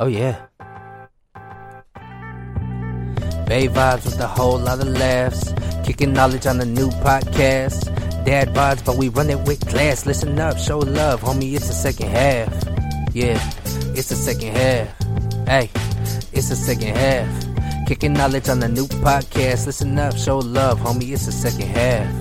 Oh yeah. Bay vibes with a whole lot of laughs. Kicking knowledge on the new podcast. Dad vibes, but we run it with class. Listen up, show love, homie. It's the second half. Yeah, it's the second half. Hey, it's the second half. Kicking knowledge on the new podcast. Listen up, show love, homie. It's the second half.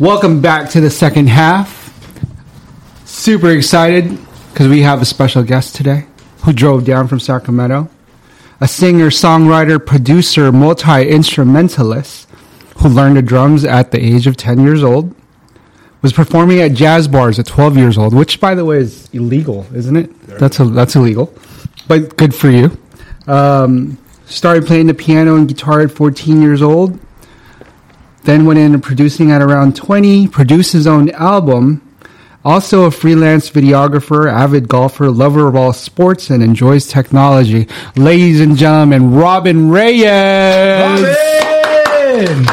Welcome back to the second half. Super excited because we have a special guest today who drove down from Sacramento. A singer, songwriter, producer, multi instrumentalist who learned the drums at the age of 10 years old. Was performing at jazz bars at 12 years old, which, by the way, is illegal, isn't it? That's a, that's illegal, but good for you. Um, started playing the piano and guitar at 14 years old then went into producing at around 20, produced his own album. Also a freelance videographer, avid golfer, lover of all sports, and enjoys technology. Ladies and gentlemen, Robin Reyes! Robin!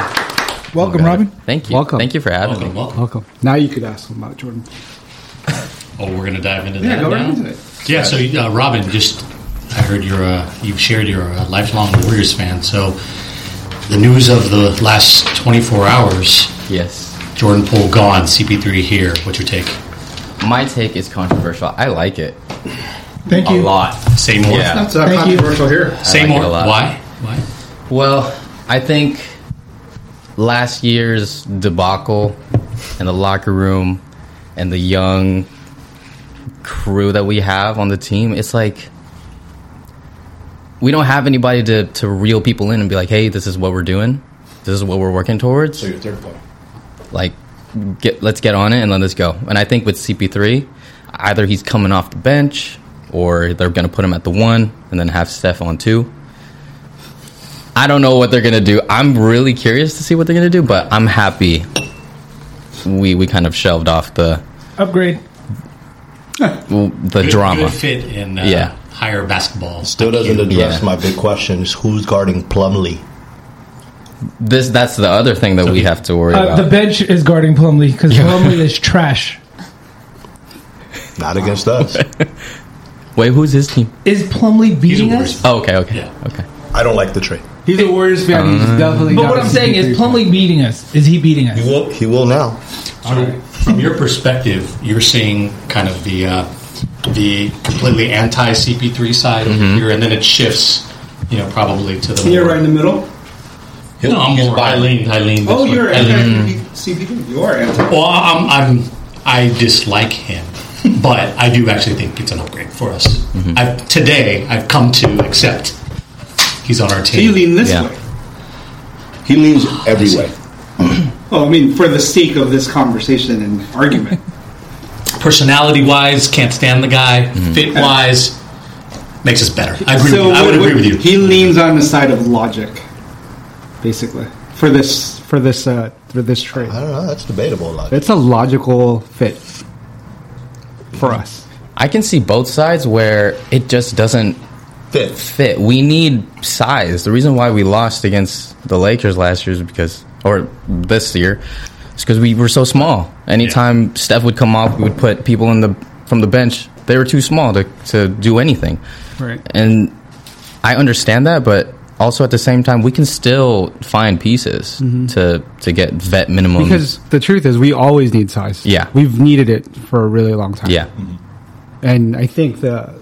Welcome, Robin. Thank you. Welcome. Thank you for having Welcome, me. welcome. Welcome. Now you could ask him about Jordan. Oh, we're gonna dive into Yeah, that go now. right into it. Yeah, so uh, Robin, just I heard you're uh, you've shared your uh, lifelong Warriors fan. So the news of the last 24 hours: Yes. Jordan Poole gone, CP3 here. What's your take? My take is controversial. I like it Thank you. a lot. Say more. Yeah. That's uh, Thank you. controversial here. Say like more. a lot. Why? Why? Well, I think last year's debacle in the locker room and the young crew that we have on the team, it's like we don't have anybody to, to reel people in and be like, hey, this is what we're doing. This is what we're working towards. So, your third point. like get let's get on it and let us go. And I think with CP3, either he's coming off the bench or they're going to put him at the one and then have Steph on two. I don't know what they're going to do. I'm really curious to see what they're going to do, but I'm happy we we kind of shelved off the Upgrade. the Good- drama. Good fit in uh, Yeah. Higher basketball. Still doesn't address Yeah. my big question: is who's guarding Plumlee? This that's the other thing that we have to worry Uh, about. the bench is guarding Plumlee because Plumlee is trash. Not against us. Wait, who's his team? Is Plumlee beating us? Oh, okay, okay, Yeah. okay. I don't like the trade. He's a Warriors fan. he's definitely But what I'm saying is CP3. Plumlee beating us. Is he beating us? He will. He will now. So, from your perspective, you're seeing kind of the uh, the completely anti CP3 side Mm-hmm. here, and then it shifts, you know, probably to the You're more- right in the middle. No, I'm more. I lean. I lean. Oh, way. you're I anti-CP3. You are anti. Well, I'm, I'm. I dislike him, but I do actually think it's an upgrade for us. Mm-hmm. I've, today, I've come to accept he's on our So you team. lean this Yeah. way. He leans every way. Oh, I mean, for the sake of this conversation and argument. Personality wise, can't stand the guy. Mm-hmm. Fit wise, makes us better. I agree. with you. I would agree with you. He leans on the side of logic, basically, for this for this uh, for this trade. I don't know. That's debatable. A lot. It's a logical fit for us. I can see both sides where it just doesn't Fit. fit. We need size. The reason why we lost against the Lakers last year is because, or this year, is because we were so small. Anytime Steph would come off, we would put people in the from the bench. They were too small to to do anything. Right. And I understand that, but also at the same time, we can still find pieces mm-hmm. to to get vet minimum. Because the truth is, we always need size. Yeah. we've needed it for a really long time. yeah, mm-hmm. and I think the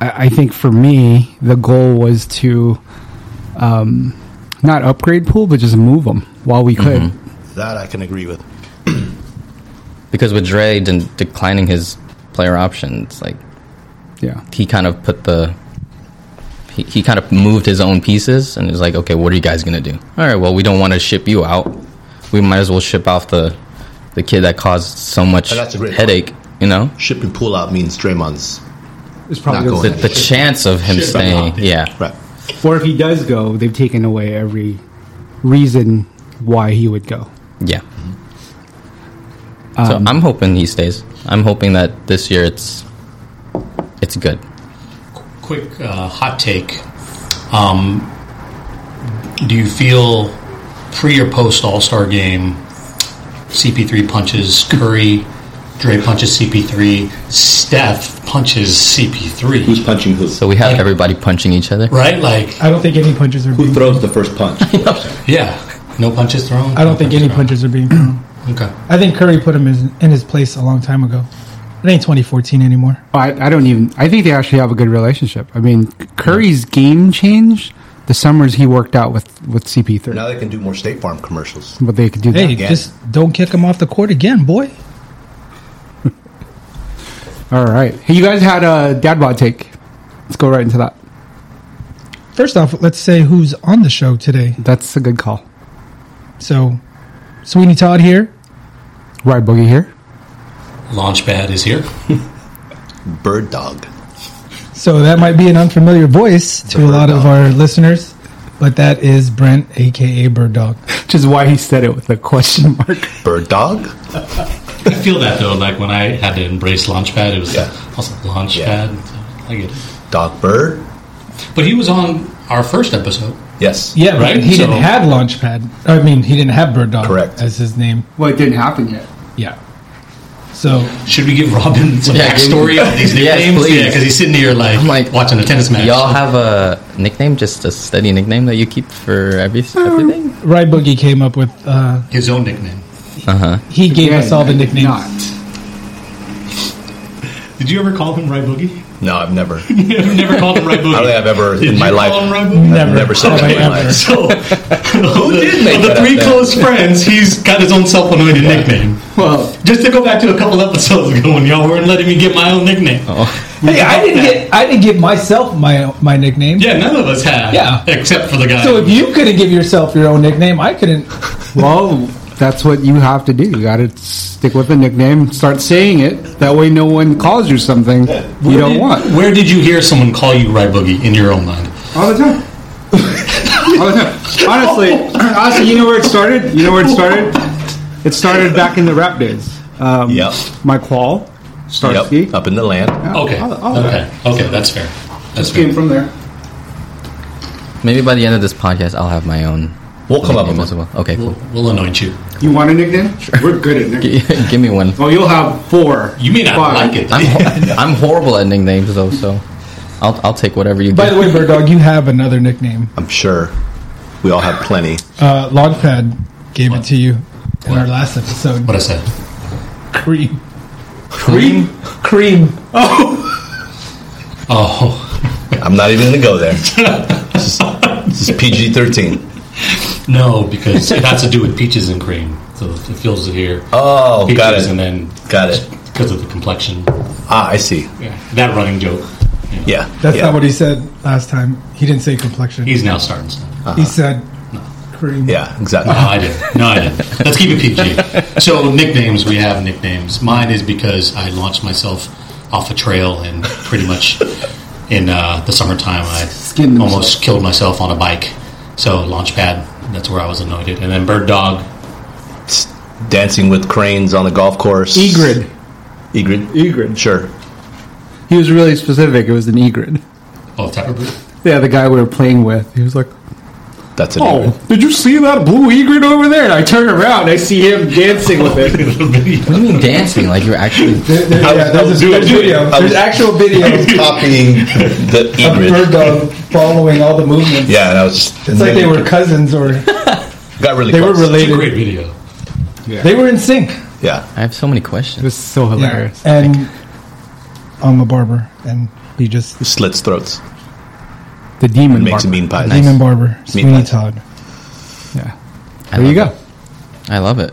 I I think for me the goal was to um, not upgrade Poole, but just move them while we could. Mm-hmm. That I can agree with. because with Dre de- declining his player option, it's like Yeah, he kind of put the he, he kind of moved his own pieces and was like, okay, what are you guys gonna do? All right, well, we don't want to ship you out. We might as well ship off the the kid that caused so much And that's a great headache. You know, Shipping Poole out means Draymond's it's probably Not gonna going the, the chance of him Ship staying, yeah, right. Or if he does go, they've taken away every reason why he would go. Yeah. so Um, I'm hoping he stays. I'm hoping that this year it's it's good. quick uh, hot take. Um, do you feel pre or post All Star game? CP3 punches Curry, Dre punches CP3, Steph punches CP3. Who's punching who? So we have everybody punching each other. right? Like, I don't think any punches are Who being. throws the first punch? yeah, no punches thrown. I don't think any punches are being thrown. Okay. I think Curry put him in, in his place a long time ago. It ain't 2014 anymore. Oh, I, I don't even. I think they actually have a good relationship. I mean, Curry's game changed the summers he worked out with with CP3. now they can do more State Farm commercials. But they could do Hey, that. again. just don't kick him off the court again, boy. All right. Hey, you guys had a dad bod take. Let's go right into that. First off, let's say who's on the show today. That's a good call. So, Sweeney Todd here. Right, boogie here. Launchpad is here. Bird dog. So that might be an unfamiliar voice to a Bird lot of our listeners, but that is Brent, aka Bird Dog. Which is why he said it with a question mark. Bird dog? I feel that though. Like when I had to embrace Launchpad, it was Yeah. also Launchpad. Yeah. So I get it. Dog bird? But he was on our first episode. Yes. Yeah, but Right, he so- didn't have Launchpad. I mean, he didn't have Bird Dog Correct. as his name. Well, it didn't happen yet. Yeah. So Should we give Robin some Yeah, give backstory me- on these Yes, nicknames? please. Yeah, because he's sitting here like, I'm like, watching a tennis match. Y'all have a nickname, just a steady nickname that you keep for every everything. Rye Boogie came up with. Uh, his own nickname. Uh huh. he gave us all the I did nicknames. Not. Did you ever call him Right Boogie? No, I've never. I You've never called him Right Boogie. don't think I've ever Did in you my call life. him Right Boogie? Never. never said Have that I in my ever. life. So, who did make of the that three up then? close friends, he's got his own self-anointed nickname. Well, Just to go back to a couple episodes ago when y'all weren't letting me get my own nickname. Oh. Hey, I didn't get. I didn't give myself my my nickname. Yeah, none of us have. Yeah. except for the guy. So if you couldn't give yourself your own nickname, I couldn't. well, that's what you have to do. You got to stick with the nickname. Start saying it. That way, no one calls you something you Where don't did- want. Where did you hear someone call you Right Boogie in your own mind? All the time. All the time. Honestly, honestly, you know where it started? You know where it started? It started back in the rap days. Um, Yep. My qual, Starsky. Yep. Up in the land. Okay, all- all okay, that. okay. That's fair. That's Came fair. from there. Maybe by the end of this podcast, I'll have my own. We'll come up with as one. Okay, We'll, cool. we'll anoint you. You want a nickname? Sure. We're good at nicknames. Give me one. Well, you'll have four. You may not Five. like it. I'm ho- I'm horrible at nicknames though, so I'll I'll take whatever you. By give. the way, Bird Dog, you have another nickname. I'm sure. We all have plenty. Uh, Launchpad gave What? it to you in What? our last episode. What I said. Cream. Cream? Cream. Oh, Oh. I'm not even going to go there. this, is, this is PG 13. No, because it has to do with peaches and cream. So it fills it here. Oh, peaches got it. and then Got it. because of the complexion. Ah, I see. Yeah, that running joke. Yeah. Yeah. That's yeah. not what he said last time. He didn't say complexion. He's now starting stuff. he said cream. Yeah, exactly. No, I didn't. No, I didn't. Let's keep it PG. So nicknames, we have nicknames. Mine is because I launched myself off a trail and pretty much in uh, the summertime I Skinned himself. almost killed myself on a bike. So Launchpad, that's where I was anointed. And then Bird Dog, Dancing with cranes on the golf course. Egrid. Egrid? Egrid. Sure. He was really specific. It was an egrid. oh, Tapperboot. Yeah, the guy we were playing with. He was like, That's an "Oh, did you see that blue egret over there?" And I turn around, I see him dancing with it. What do you mean dancing? Like you're actually? There- there- I was- yeah, I there's, was a, doing- there's video. I There's was- actual video Copying the of egrid. Bird Dog following all the movements. Yeah, and I was. It's like they were cousins or Got really they were close. It's a related. great video. They were in sync. Yeah. I have so many questions. It was so Yeah. hilarious. And I'm a barber, and he just Slits throats. The demon Makes barber. mean pies. demon barber, Sweeney pies. Todd. Yeah. I There you go. it. I love it.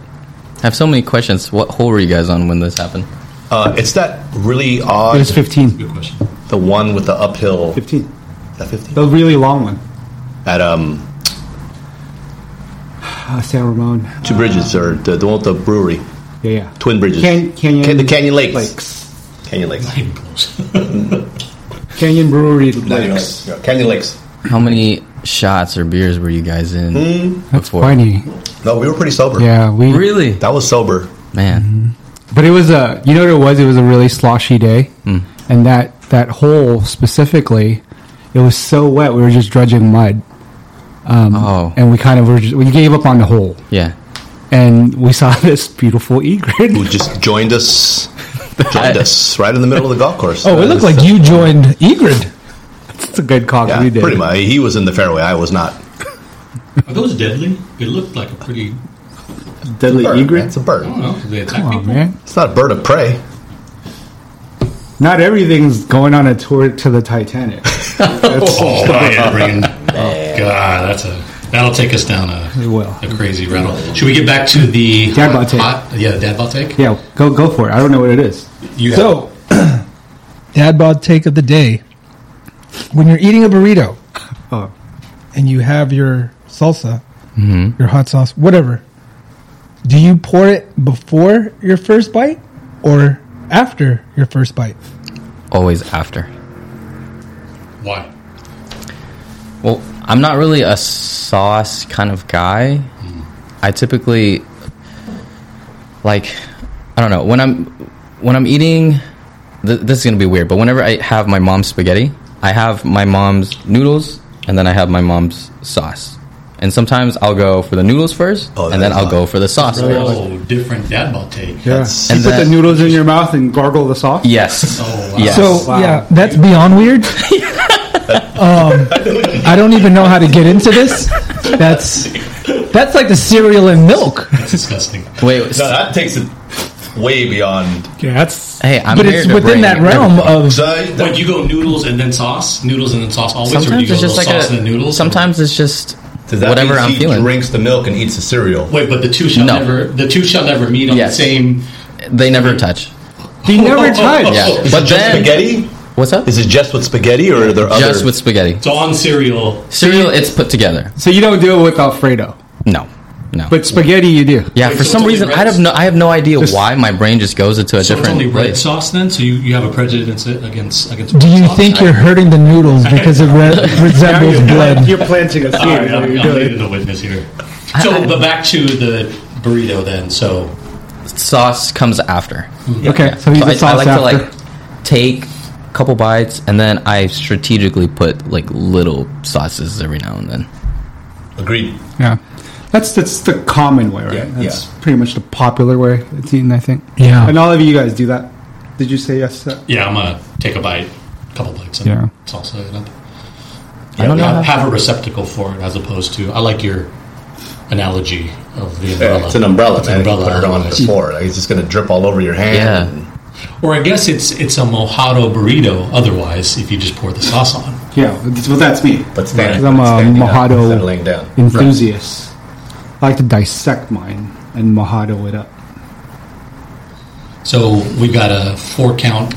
I have so many questions. What hole were you guys on when this happened? Uh, it's that really It odd. was 15. Good question. The one with the uphill. 15. That 15? The really long one. At um, Uh, San Ramon. Two Bridges, or the, the one with the brewery. Yeah, yeah. Twin Bridges. Can, Canyon. Can- the Canyon Lakes. Lakes. Canyon Lakes. Not. Canyon Brewery Not even Lakes. yeah, Canyon Lakes. How many shots or beers were you guys in That's before? funny. No, we were pretty sober. Yeah, we. Really, That was sober. man. But it was a. You know what it was? It was a really sloshy day, Mm. and that that hole specifically It was so wet. We were just dredging mud. Um, Oh. And we kind of were just, we gave up on the hole. Yeah. And we saw this beautiful egret. Who just joined us? Joined us right in the middle of the golf course. Oh, it looked like you joined Egrid. It's a good call. Yeah, we did. pretty much. He was in the fairway. I was not. Are those deadly? It looked like a pretty. Deadly Bird, egret. man. It's a bird. I don't know. Do they attack Come on, people? man. It's not a bird of prey. Not everything's going on a tour to the Titanic. Oh, yeah, bringing- oh, God, that's a that'll take us down a, It will. a crazy rabbit. hole. Should we get back to the Dad bod take. hot- yeah, the dad bod take? Yeah, go go for it. I don't know what it is. You So, dad bod take of the day. When you're eating a burrito Oh, and you have your salsa, Mm-hmm. your hot sauce, whatever, do you pour it before your first bite or after your first bite? Always after. why? Well, I'm not really a sauce kind of guy. I typically like I don't know when I'm when I'm eating. Th- this is gonna be weird, but whenever I have my mom's spaghetti, I have my mom's noodles, and then I have my mom's sauce. And sometimes I'll go for the noodles first, Oh, and then I'll go for the sauce first. Oh, different dad bod take. yeah. That's- you And put that- the noodles in your mouth and gargle the sauce. Yes. Oh, wow. Yes. So Wow. yeah, that's beyond weird. um, I don't even know how to get into this. That's that's like the cereal and milk. That's disgusting. Wait. No, that takes it way beyond. Yeah, that's hey, I'm but it's within that realm everything. of So I- you go noodles and then sauce, noodles and then sauce always, or do Sometimes you go it's just like sauce and then a. noodles? Sometimes it's just Does that whatever mean I'm he feeling. drinks the milk and eats the cereal. Wait, but the two shall No. never the two shall never meet on Yes. the same. They never touch. he never touched. Yeah. Is But it just then- spaghetti? What's up? Is it just with spaghetti, or are there other? Just with spaghetti. So on cereal, Cereal, it's put together. So you don't do it with Alfredo, No, no. but spaghetti you do. yeah, Wait, for so some reason, I have no, I have no idea Just- why my brain just goes into a so it's only red place. sauce then. So you, you have a prejudice against against. Do red you sauce? think you're hurting the noodles because it re- resembles blood? You're planting a seed. All right, is what I'm, you're I'm doing. leading the witness here. So, but back to the burrito then. So, Sauce comes after. Okay, so he's So the I, I like after. to like take a couple bites, and then I strategically put like little sauces every now and then. Agreed. yeah, that's that's the common way, right? Yeah, that's yeah. pretty much the popular way it's eaten, I think. Yeah. and all of you guys do that. Did you say yes? to yeah, I'm gonna take a bite, a couple bites, and Yeah. salsa it up. I don't know. Have, have a receptacle for it as opposed to. I like your analogy of the umbrella. Yeah, it's an umbrella, It's man. an You put it on otherwise. before. Like, it's just going to drip all over your hand. Yeah. And- Or I guess it's it's a mojado burrito. Otherwise, if you just pour the sauce on. Yeah, that's, well, that's me. But standing, Because I'm a Mojado instead of down. enthusiast. I like to dissect mine and Mojado it up. So we've got a four count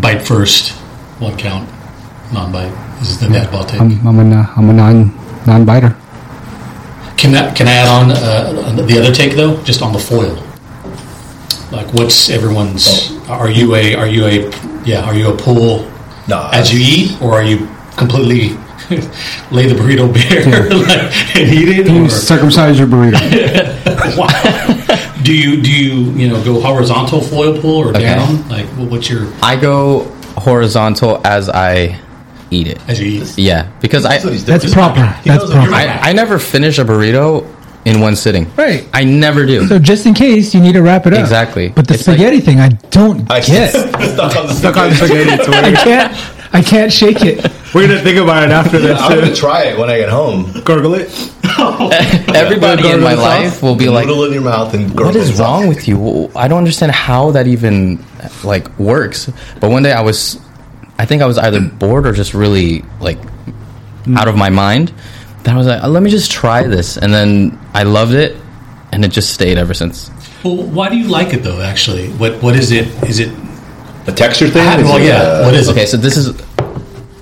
bite first, one count non bite. This is the dad bod take. I'm, I'm a non- I'm a non non biter. Can that can I add on uh, the other take though? Just on the foil. Like what's everyone's? Oh. Are you a are you a yeah? Are you a pull No, as you eat, or are you completely lay the burrito bare like, and eat it? You Or circumcise your burrito. do you do you you know go horizontal foil pull or Okay. down? Like wh- what's your I go horizontal as I eat it. as you eat? Yeah, because I That's what he's doing. That's proper. That's knows what you're proper. I, I never finish a burrito in one sitting. Right. I never do. So just in case you need to wrap it up. Exactly. But the It's like- spaghetti thing, I don't I get. stuck on the Stuck on spaghetti. It's I weird. can't. I can't shake it. We're gonna think about it after this. I'm going to too. try it when I get home. Gargle it. Everybody in my Garlic life will be like, Noodle in your mouth and "What gargle wrong with you? I don't understand how that even like works." But one day I was, I think I was either bored or just really like out of my mind. That I was like, "Let me just try this," and then I loved it, and it just stayed ever since. Well, why do you like it though? Actually, what what is it? Is it The texture thing? Is well, it, yeah. uh, what is Okay, it? so this is.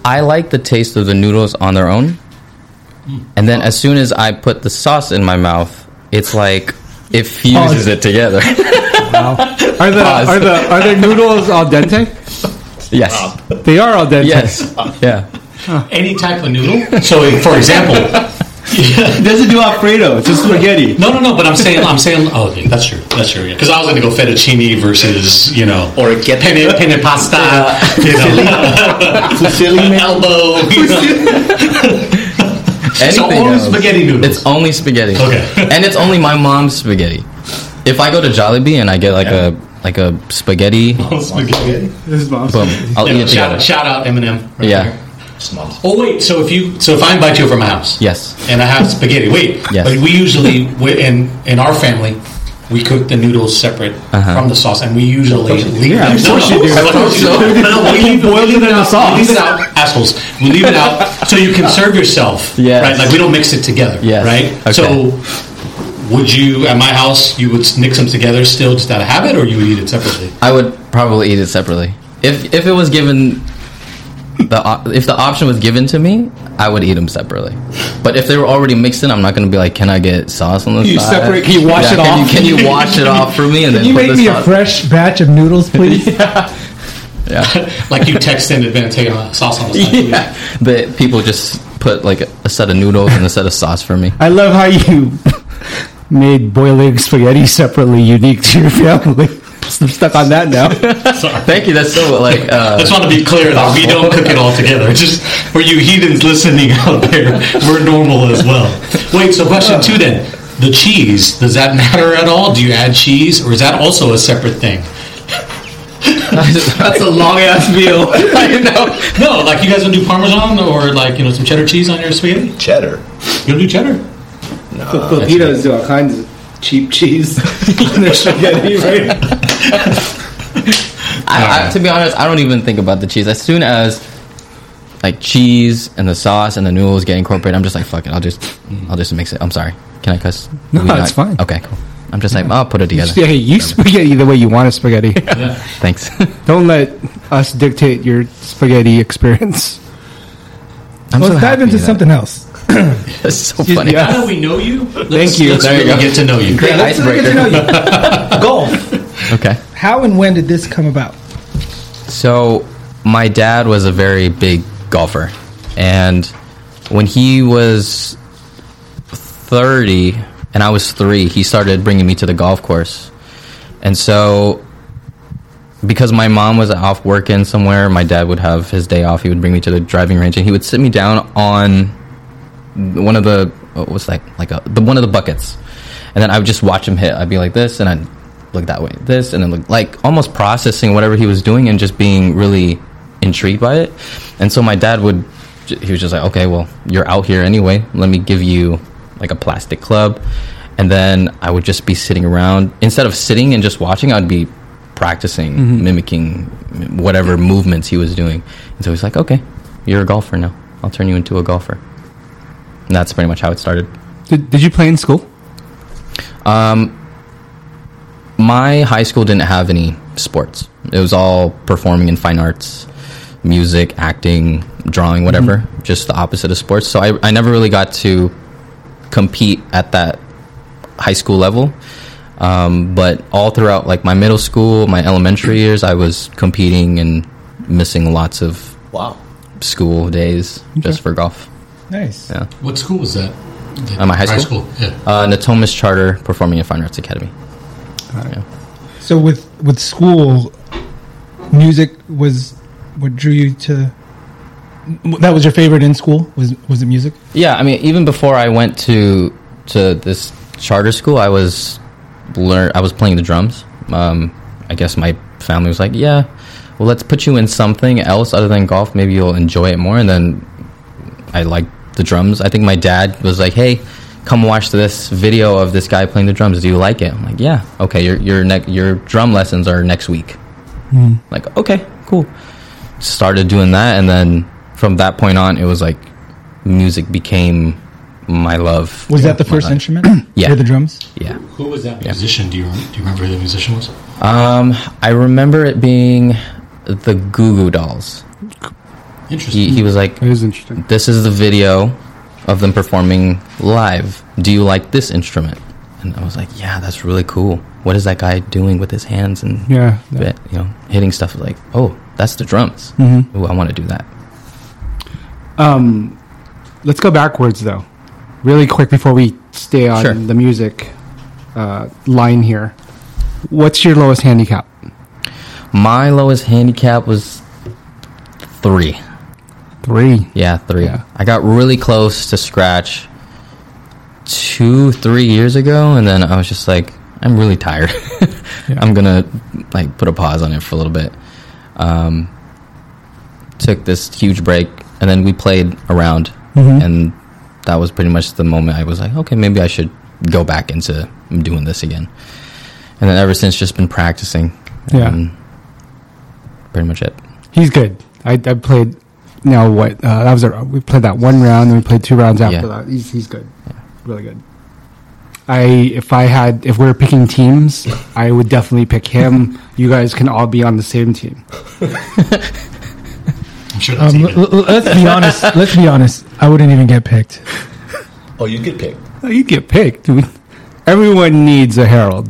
I like the taste of the noodles on their own, and then as soon as I put the sauce in my mouth, it's like it fuses it together. Are the Pause. are the are the noodles al dente? yes, They are al dente. yes, yeah. Any type of noodle. So, for example, He doesn't do Alfredo. It's just spaghetti. No, no, no. But I'm saying, I'm saying. Oh, okay, that's true. That's true. Yeah. Because I was going to go fettuccine versus, you know, Or get penne, penne pasta, you know, Fusilli, elbow. You know. so only else. spaghetti noodles. It's only spaghetti. Okay. and it's only my mom's spaghetti. If I go to Jollibee and I get like a like a spaghetti, oh, spaghetti. This is mom's. boom, I'll Yeah, eat it together. shout, shout out Eminem. right Yeah. there. Oh wait, so if you so if I invite you over my house, Yes. and I have spaghetti, wait, Yes. but we usually in in our family. We cook the noodles separate Uh-huh. from the sauce, and we usually leave Yeah, them. of course you do. Of course you do. No, no, we leave, Boil we leave it in the out. sauce. We leave it out, assholes. We leave it out so you can serve yourself. Yes. Right, like we don't mix it together. Yes. Right. Okay. So, would you at my house you would mix them together still just out of habit, or you would eat it separately? I would probably eat it separately. If if it was given the if the option was given to me, I would eat them separately. But if they were already mixed in, I'm not going to be like, "Can I get sauce on the You side?" separate- can you wash it can off? You, can you wash it off for me and then Can you make the me a fresh batch of noodles, please? Yeah. Like you text in advance, hey, uh, sauce on the side. yeah. But people just put like a, a set of noodles and a set of sauce for me. I love how you made boiling spaghetti separately unique to your family. I'm stuck on that now. Sorry. Thank you. That's so like. I Uh, just want to be clear that we don't cook it all together. Just for you heathens listening out there, we're normal as well. Wait, so question two then. The cheese, does that matter at all? Do you add cheese or is that also a separate thing? That's a long ass meal. I know. No, like you guys don't do Parmesan or like, you know, some cheddar cheese on your spaghetti? cheddar. You don't do cheddar? No. Filipinos do all kinds of cheap cheese on their spaghetti, right? I, I, to be honest, I don't even think about the cheese. As soon as like cheese and the sauce and the noodles get incorporated, I'm just like, fuck it. I'll just, I'll just mix it. I'm sorry. Can I cuss? No, we it's fine. Okay, cool. I'm just like, I'll put it together. Yeah, you spaghetti the way you want a spaghetti. Thanks. Don't let us dictate your spaghetti experience. I'm Let's so dive happy into that- something else. That's so funny. Yeah. Now that we know you, Thank you. Let's There you go. get to know you. Great Let's get icebreaker. to know you. Golf. Okay. How and when did this come about? So, my dad was a very big golfer, and when he was thirty and I was three, he started bringing me to the golf course, and so because my mom was off working somewhere, my dad would have his day off. He would bring me to the driving range, and he would sit me down on one of the what was like like a the one of the buckets, and then I would just watch him hit. I'd be like this, and I'd look that way, this, and then look like almost processing whatever he was doing and just being really intrigued by it. And so my dad would he was just like, okay, well you're out here anyway. Let me give you like a plastic club, and then I would just be sitting around instead of sitting and just watching. I'd be practicing, mm-hmm. mimicking whatever movements he was doing. And so he's like, okay, you're a golfer now. I'll turn you into a golfer. And that's pretty much how it started. Did, did you play in school? Um, My high school didn't have any sports. It was all performing in fine arts, music, acting, drawing, whatever. Just the opposite of sports. So I, I never really got to compete at that high school level. Um, but all throughout like my middle school, my elementary years, I was competing and missing lots of Wow. school days just for golf. Nice. Yeah. What school was that? Uh, my high school? Yeah. Uh, Natomas Charter Performing and Fine Arts Academy. Yeah. So with with school, music was what drew you to. That was your favorite in school. Was was it music? Yeah, I mean, even before I went to to this charter school, I was learn. I was playing the drums. Um, I guess my family was like, "Yeah, well, let's put you in something else other than golf. Maybe you'll enjoy it more." And then I liked the drums. I think my dad was like, "Hey, come watch this video of this guy playing the drums. Do you like it?" I'm like, "Yeah, okay. Your your ne- your drum lessons are next week." Like, okay, cool. Started doing that, and then from that point on, it was like music became my love. Was that the first life. instrument? Yeah. Or the drums? Yeah. Who was that musician? Do you do you remember who the musician was? Um, I remember it being the Goo Goo Dolls. Interesting. He, he was like, It is interesting. "This is the video of them performing live. Do you like this instrument?" And I was like, "Yeah, that's really cool. What is that guy doing with his hands and Yeah. bit, you know, hitting stuff like, oh, that's the drums. Mm-hmm. Ooh, I want to do that." Um, let's go backwards though. really quick before we stay on Sure. the music uh, line here. What's your lowest handicap? My lowest handicap was three. Three. Yeah, three. Yeah. I got really close to scratch two, three years ago, and then I was just like, I'm really tired. I'm gonna like put a pause on it for a little bit. Um, took this huge break, and then we played around, Mhm. and that was pretty much the moment I was like, okay, maybe I should go back into doing this again. And then ever since, just been practicing. Yeah. pretty much it. He's good. I, I played. Now what? Uh, that was a, we played that one round, and we played two rounds after Yeah. that. He's he's good. Really good. I if I had if we are picking teams, I would definitely pick him. You guys can all be on the same team. I'm sure Um, l- l- let's be honest. Let's be honest. I wouldn't even get picked. Oh, you get picked. Oh, you get picked. dude. Everyone needs a herald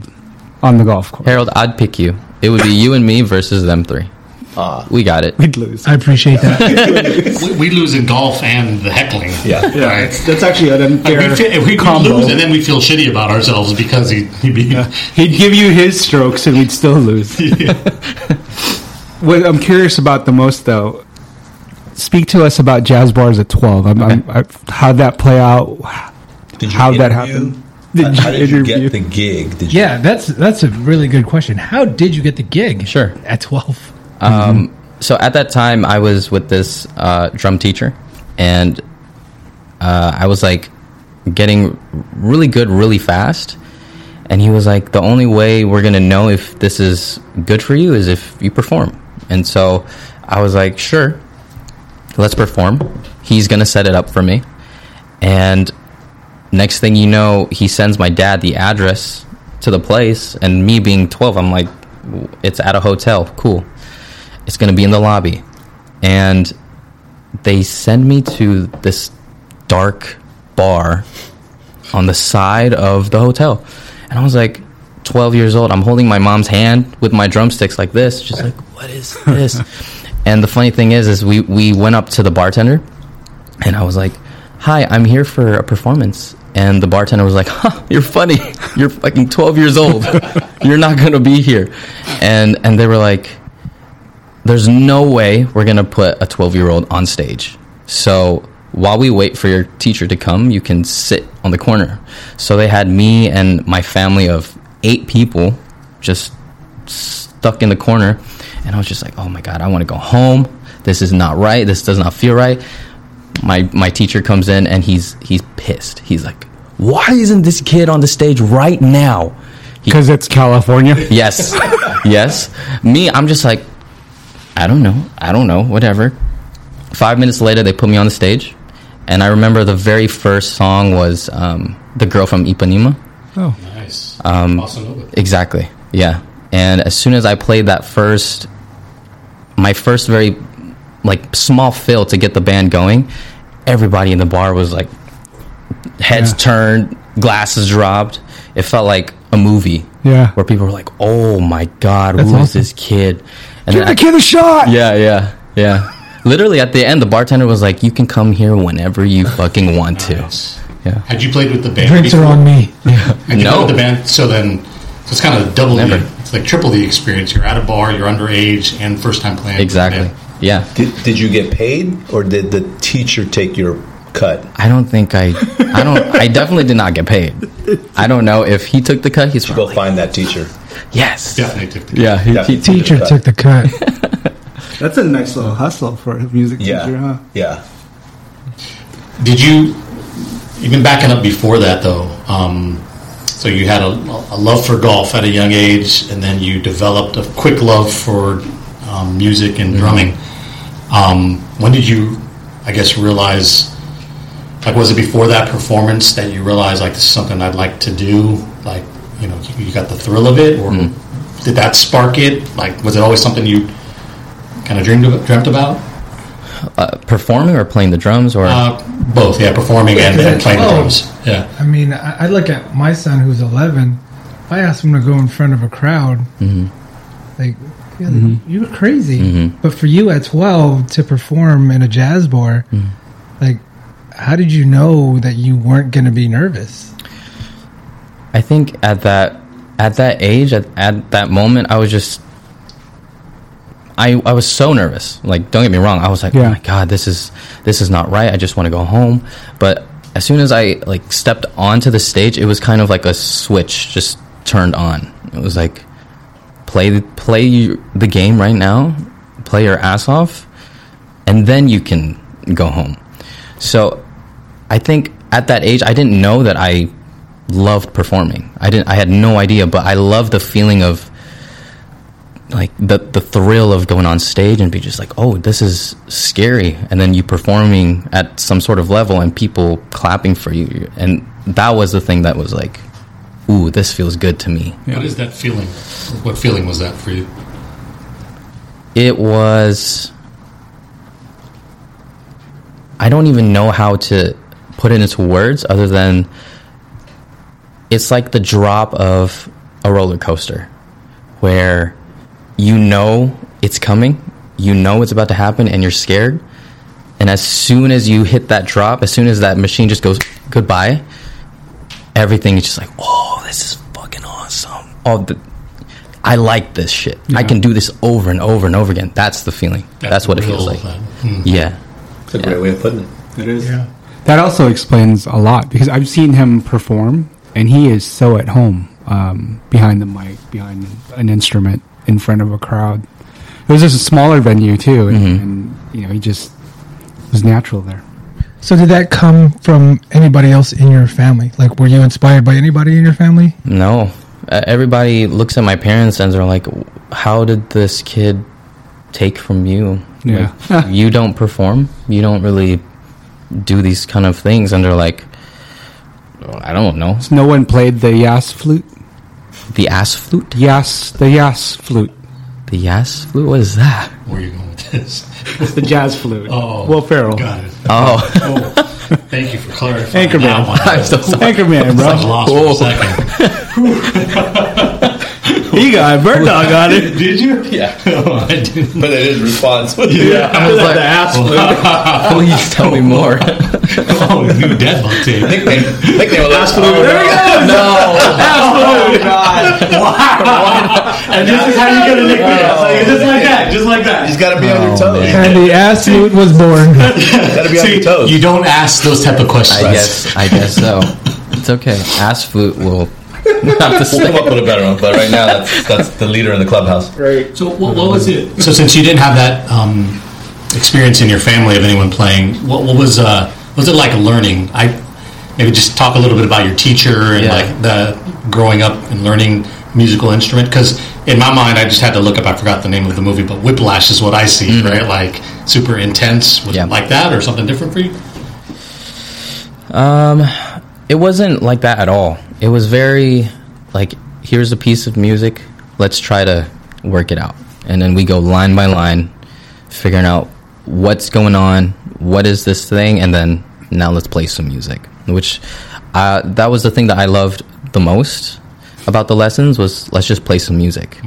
on the golf course. Harold, I'd pick you. It would be you and me versus them three. Ah. We got it. We'd lose. I appreciate that. we, we lose in golf and the heckling. Yeah. Right. That's actually an Like unfair we, fe- we, we combo. lose and then we feel shitty about ourselves because he, he beat He'd give you his strokes, and we'd still lose. what I'm curious about the most, though, speak to us about jazz bars at 12. I'm, I'm, I, how'd that play out? Did you How'd that interview? happen? Did how, you how did you get the gig? Did you, yeah, that's that's a really good question. How did you get the gig? Sure. At twelve. Um, so at that time, I was with this uh, drum teacher, and uh, I was like getting really good really fast. And he was like, "The only way we're gonna know if this is good for you is if you perform." And so I was like, "Sure, let's perform." He's gonna set it up for me, and next thing you know, he sends my dad the address to the place, and me being twelve, I'm like, "It's at a hotel. Cool." It's going to be in the lobby. And they send me to this dark bar on the side of the hotel. And i was like 12 years old. I'm holding my mom's hand with my drumsticks like this just like what is this? And the funny thing is is we we went up to the bartender and i was like hi i'm here for a performance. And the bartender was like huh, you're funny. You're fucking 12 years old. You're not going to be here. And and they were like there's no way we're going to put a 12 year old on stage. So while we wait for your teacher to come, you can sit on the corner. So they had me and my family of eight people just stuck in the corner. And I was just like, oh my God, I want to go home. This is not right. This does not feel right. My, my teacher comes in and he's, he's pissed. He's like, why isn't this kid on the stage right now? Because it's California. Yes. yes. Me, I'm just like, I don't know. I don't know. Whatever. Five minutes later, they put me on the stage. And I remember the very first song was um, The Girl from Ipanema. Oh, Nice. Um, Bossa Nova. Exactly. Yeah. And as soon as I played that first, my first very like small fill to get the band going, everybody in the bar was like heads Yeah. turned, glasses dropped. It felt like a movie yeah. where people were like, "Oh my god, That's who is awesome. this kid?" And Give then the I- kid a shot. yeah, yeah, yeah. Literally at the end, the bartender was like, "You can come here whenever you fucking want to." Nice. Yeah. Had you played with the band? Drinks are on me. Yeah. Had you No. played with the band? So then, so it's kind of double Never. the, it's like triple the experience. You're at a bar, you're underage, and first time playing. Exactly. Yeah. Did, did you get paid, or did the teacher take your cut? I don't think I. I don't. I definitely did not get paid. I don't know if he took the cut. He's Go find that teacher. yes. Definitely took the Yeah. He, he- Teacher cut. took the cut. That's a nice little hustle for a music Yeah, teacher, huh? yeah. Did you? You've backing up before that though. Um, so you had a, a love for golf at a young age, and then you developed a quick love for um, music and drumming. Um, when did you, I guess, realize? Like, was it before that performance that you realized like this is something I'd like to do? Like, you know, you, you got the thrill of it, or mm. did that spark it? Like, was it always something you kind of dreamed of, dreamt about? uh, performing or playing the drums or Uh, both, yeah, performing and, and playing the drums. Yeah. I mean, I, I look at my son who's 11. If I ask him to go in front of a crowd, mm-hmm. like, yeah, mm-hmm. you're crazy. Mm-hmm. But for you at 12 to perform in a jazz bar, like, how did you know that you weren't going to be nervous? I think at that at that age, at, at that moment, I was just I I was so nervous. Like, don't get me wrong, I was like, oh Yeah. oh my god, this is this is not right. I just want to go home. But as soon as I like stepped onto the stage, it was kind of like a switch just turned on. It was like play play the game right now, play your ass off, and then you can go home. So I think at that age, I didn't know that I loved performing. I didn't. I had no idea, but I love the feeling of like the the thrill of going on stage and be just like, oh, this is scary, and then you performing at some sort of level and people clapping for you, and that was the thing that was like, ooh, this feels good to me. What is that feeling? What feeling was that for you? It was. I don't even know how to put it into words other than it's like the drop of a roller coaster where you know it's coming, you know it's about to happen, and you're scared. And as soon as you hit that drop, as soon as that machine just goes goodbye, everything is just like, oh, this is fucking awesome. Oh, the, I like this shit. I can do this over and over and over again. That's the feeling. That's, what it feels like. uh, hmm. Yeah. That's a great way of putting it. It is. Yeah. That also explains a lot because I've seen him perform, and he is so at home um, behind the mic, behind an instrument, in front of a crowd. It was just a smaller venue too, and, and you know he just was natural there. So did that come from anybody else in your family? Like, were you inspired by anybody in your family? No. Uh, everybody looks at my parents and they're like, how did this kid take from you? Yeah. Like, you don't perform. You don't really do these kind of things. And they're like, "Oh, I don't know. So no one played the yazz flute. The ass flute? Yazz, the yazz flute. The yazz flute? What is that? Where are you going with this? It's the jazz flute. Oh, Will Ferrell. Got it. Oh, Oh, thank you for clarifying Anchorman. that one. I'm so sorry. Anchorman, I was bro. lost for a second. He got it. Bird dog got it. Did you? Yeah. Oh, I didn't. But it is response. Yeah. I was like, the ass flute. please tell me more. Oh, new dead bug tape. nickname. Nickname. Last There we go. no. Absolute. Oh, God. Wow. and this is how you get a nickname. Just like that. Just like that. He's got to be on your toes. Oh, and the ass flute was born. Got to be on See, your toes. you don't ask those type of questions. I guess, I guess so. It's okay. Ass flute will have to We'll come stay. up with a better one, but right now that's that's the leader in the clubhouse. Right. So what, what was it? So since you didn't have that um, experience in your family of anyone playing, what, what was uh, was it like learning? I maybe just talk a little bit about your teacher and Yeah. like the growing up and learning musical instrument. Because in my mind, I just had to look up. I forgot the name of the movie, but Whiplash is what I see. Right, like super intense. Was Yeah. it like that or something different for you? Um, it wasn't like that at all. It was very like, here's a piece of music. Let's try to work it out, and then we go line by line, figuring out what's going on, what is this thing, and then now let's play some music. Which, uh, that was the thing that I loved the most about the lessons was let's just play some music.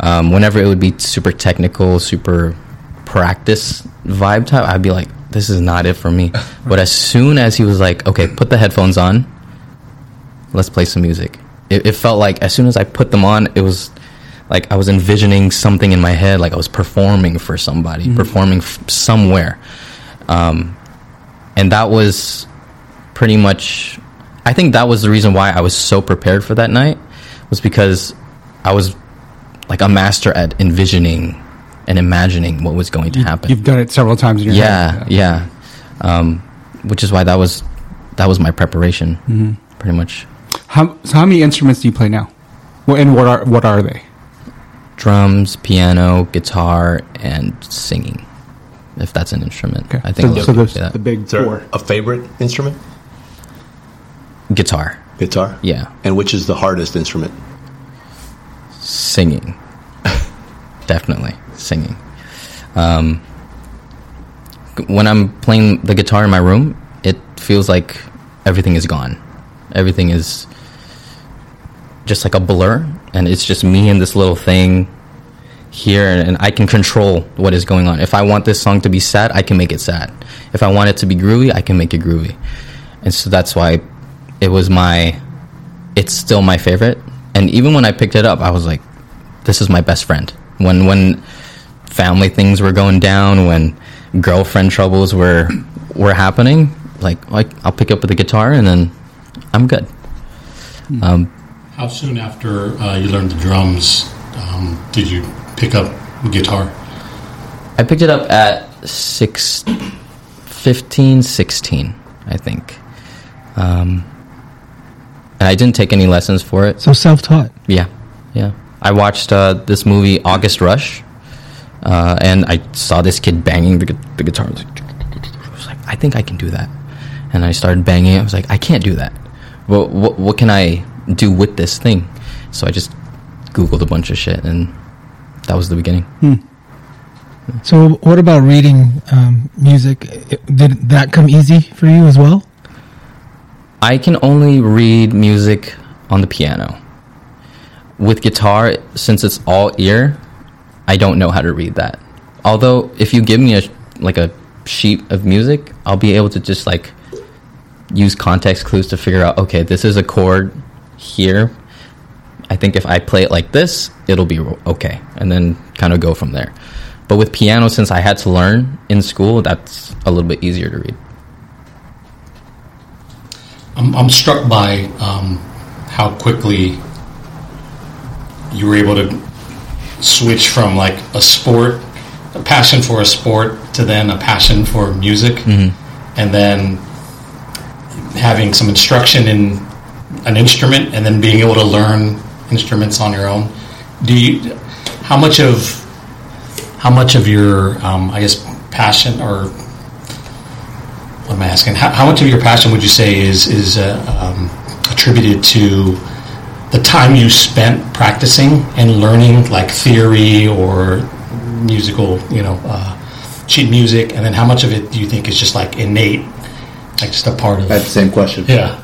Um, whenever it would be super technical, super practice vibe type, I'd be like, this is not it for me. But as soon as he was like, okay, put the headphones on, let's play some music. It, it felt like as soon as I put them on, it was like I was envisioning something in my head, like I was performing for somebody, performing f- somewhere. Um, and that was pretty much, I think that was the reason why I was so prepared for that night, was because I was like a master at envisioning and imagining what was going to happen You've done it several times in your yeah, head. yeah. Um, which is why that was that was my preparation, pretty much. How, so how many instruments do you play now? Well, and what are what are they? Drums, piano, guitar, and singing. If that's an instrument, Okay. I think so, I'll so say there's that. the big Is there four. a favorite instrument? guitar. Guitar. Yeah, And which is the hardest instrument? singing. Definitely singing. Um, when I'm playing the guitar in my room, it feels like everything is gone. Everything is just like a blur, and it's just me and this little thing here and I can control what is going on. If I want this song to be sad, I can make it sad. If I want it to be groovy, I can make it groovy. And so that's why it was my it's still my favorite. And even when I picked it up, I was like this is my best friend. When when family things were going down, when girlfriend troubles were were happening, like like I'll pick up the guitar and then I'm good. Um, How soon after uh, you learned the drums um, did you pick up guitar? I picked it up at six, 15, 16, I think. Um, and I didn't take any lessons for it. So self-taught. Yeah, yeah. I watched uh, this movie August Rush, uh, and I saw this kid banging the, gu- the guitar. I was, like, I was like, I think I can do that. And I started banging it. I was like, I can't do that. Well, what, what can I do with this thing? So I just Googled a bunch of shit, and that was the beginning. So what about reading um, music? Did that come easy for you as well? I can only read music on the piano. With guitar, since it's all ear, I don't know how to read that. Although, if you give me a like a sheet of music, I'll be able to just like use context clues to figure out. Okay, this is a chord here. I think if I play it like this, it'll be okay, and then kind of go from there. But with piano, since I had to learn in school, that's a little bit easier to read. I'm, I'm struck by um, how quickly you were able to switch from like a sport, a passion for a sport, to then a passion for music, and then having some instruction in an instrument, and then being able to learn instruments on your own. Do you? How much of how much of your um, I guess passion or what am I asking? How, how much of your passion would you say is is uh, um, attributed to the time you spent practicing and learning, like theory or musical, you know, uh, sheet music, and then how much of it do you think is just like innate, like just a part of? That's the same question. yeah,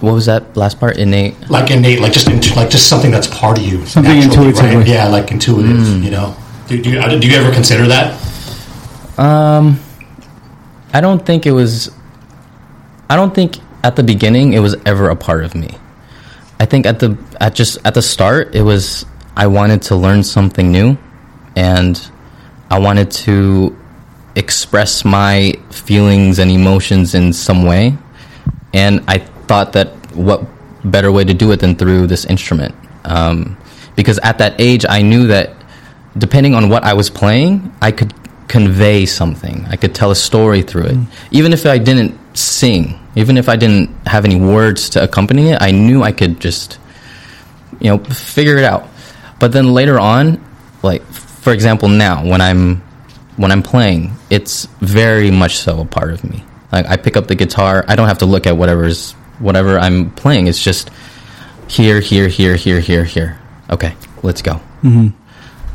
What was that last part? Innate. like innate, like just into, like just something that's part of you, Something naturally, intuitively. right? Yeah, like intuitive. You know, do, do, you, do you ever consider that? Um, I don't think it was. I don't think at the beginning it was ever a part of me. I think at the at just at the start it was I wanted to learn something new, and I wanted to express my feelings and emotions in some way, and I thought that what better way to do it than through this instrument? Um, because at that age I knew that depending on what I was playing, I could convey something. I could tell a story through it. Even if I didn't sing, even if I didn't have any words to accompany it, I knew I could just, you know, figure it out. But then later on, like for example, now when I'm when I'm playing, it's very much so a part of me. Like I pick up the guitar, I don't have to look at whatever's whatever I'm playing. It's just here, here, here, here, here, here. Okay, let's go.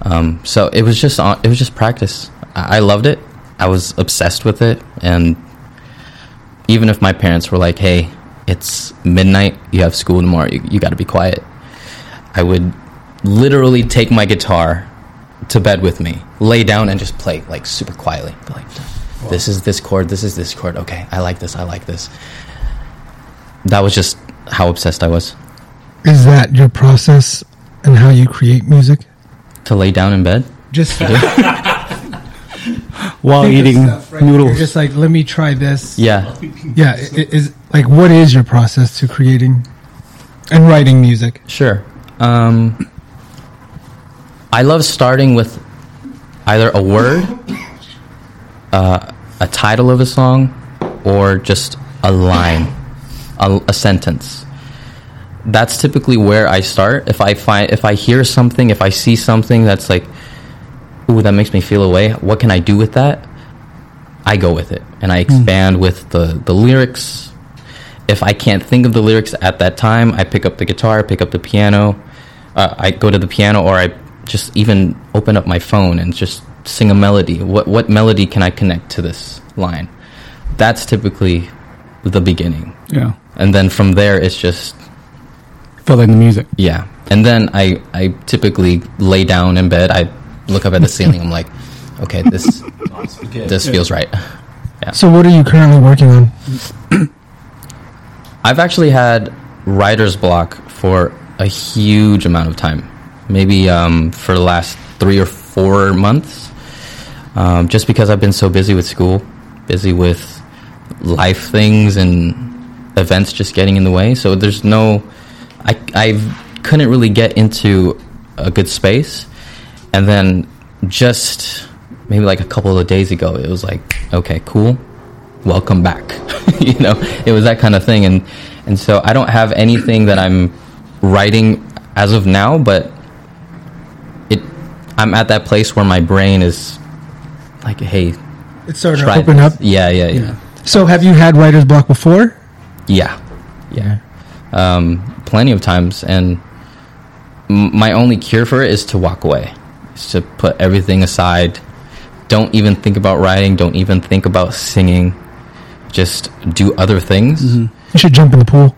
Um, so it was just it was just practice. I, I loved it. I was obsessed with it, and even if my parents were like, "Hey, it's midnight. You have school tomorrow. You, you got to be quiet," I would literally take my guitar to bed with me, lay down, and just play like super quietly. Like, "This is this chord. This is this chord. Okay, I like this. I like this." That was just how obsessed I was. Is that your process and how you create music? To lay down in bed. Just while think of eating stuff, right? noodles. You're just like, let me try this. Yeah. Yeah. i- i- Is like, what is your process to creating and writing music? Sure. Um, I love starting with either a word, uh, a title of a song, or just a line, a, a sentence. That's typically where I start. If I find, if I hear something, if I see something that's like, ooh, that makes me feel a way. What can I do with that? I go with it, and I expand with the the lyrics, if I can't think of the lyrics at that time, I pick up the guitar, pick up the piano, uh, I go to the piano, or I just even open up my phone and just sing a melody. What what melody can I connect to this line? That's typically the beginning, Yeah. And then from there it's just Fill in the music. yeah. And then I I typically lay down in bed. I look up at the ceiling. I'm like, okay, this this feels right. So, what are you currently working on? I've actually had writer's block for a huge amount of time, maybe um, for the last three or four months, um, just because I've been so busy with school, busy with life things and events just getting in the way. So there's no, I I couldn't really get into a good space, and then just maybe like a couple of days ago, it was like, okay, cool, welcome back. you know, it was that kind of thing, and and so I don't have anything that I'm writing as of now, but it, I'm at that place where my brain is like, hey, It's starting to open up. this. Yeah, yeah, yeah, So, have you had writer's block before? Yeah, yeah. Um, plenty of times, and m- my only cure for it is to walk away, is to put everything aside. Don't even think about writing. Don't even think about singing. Just do other things, You should jump in the pool.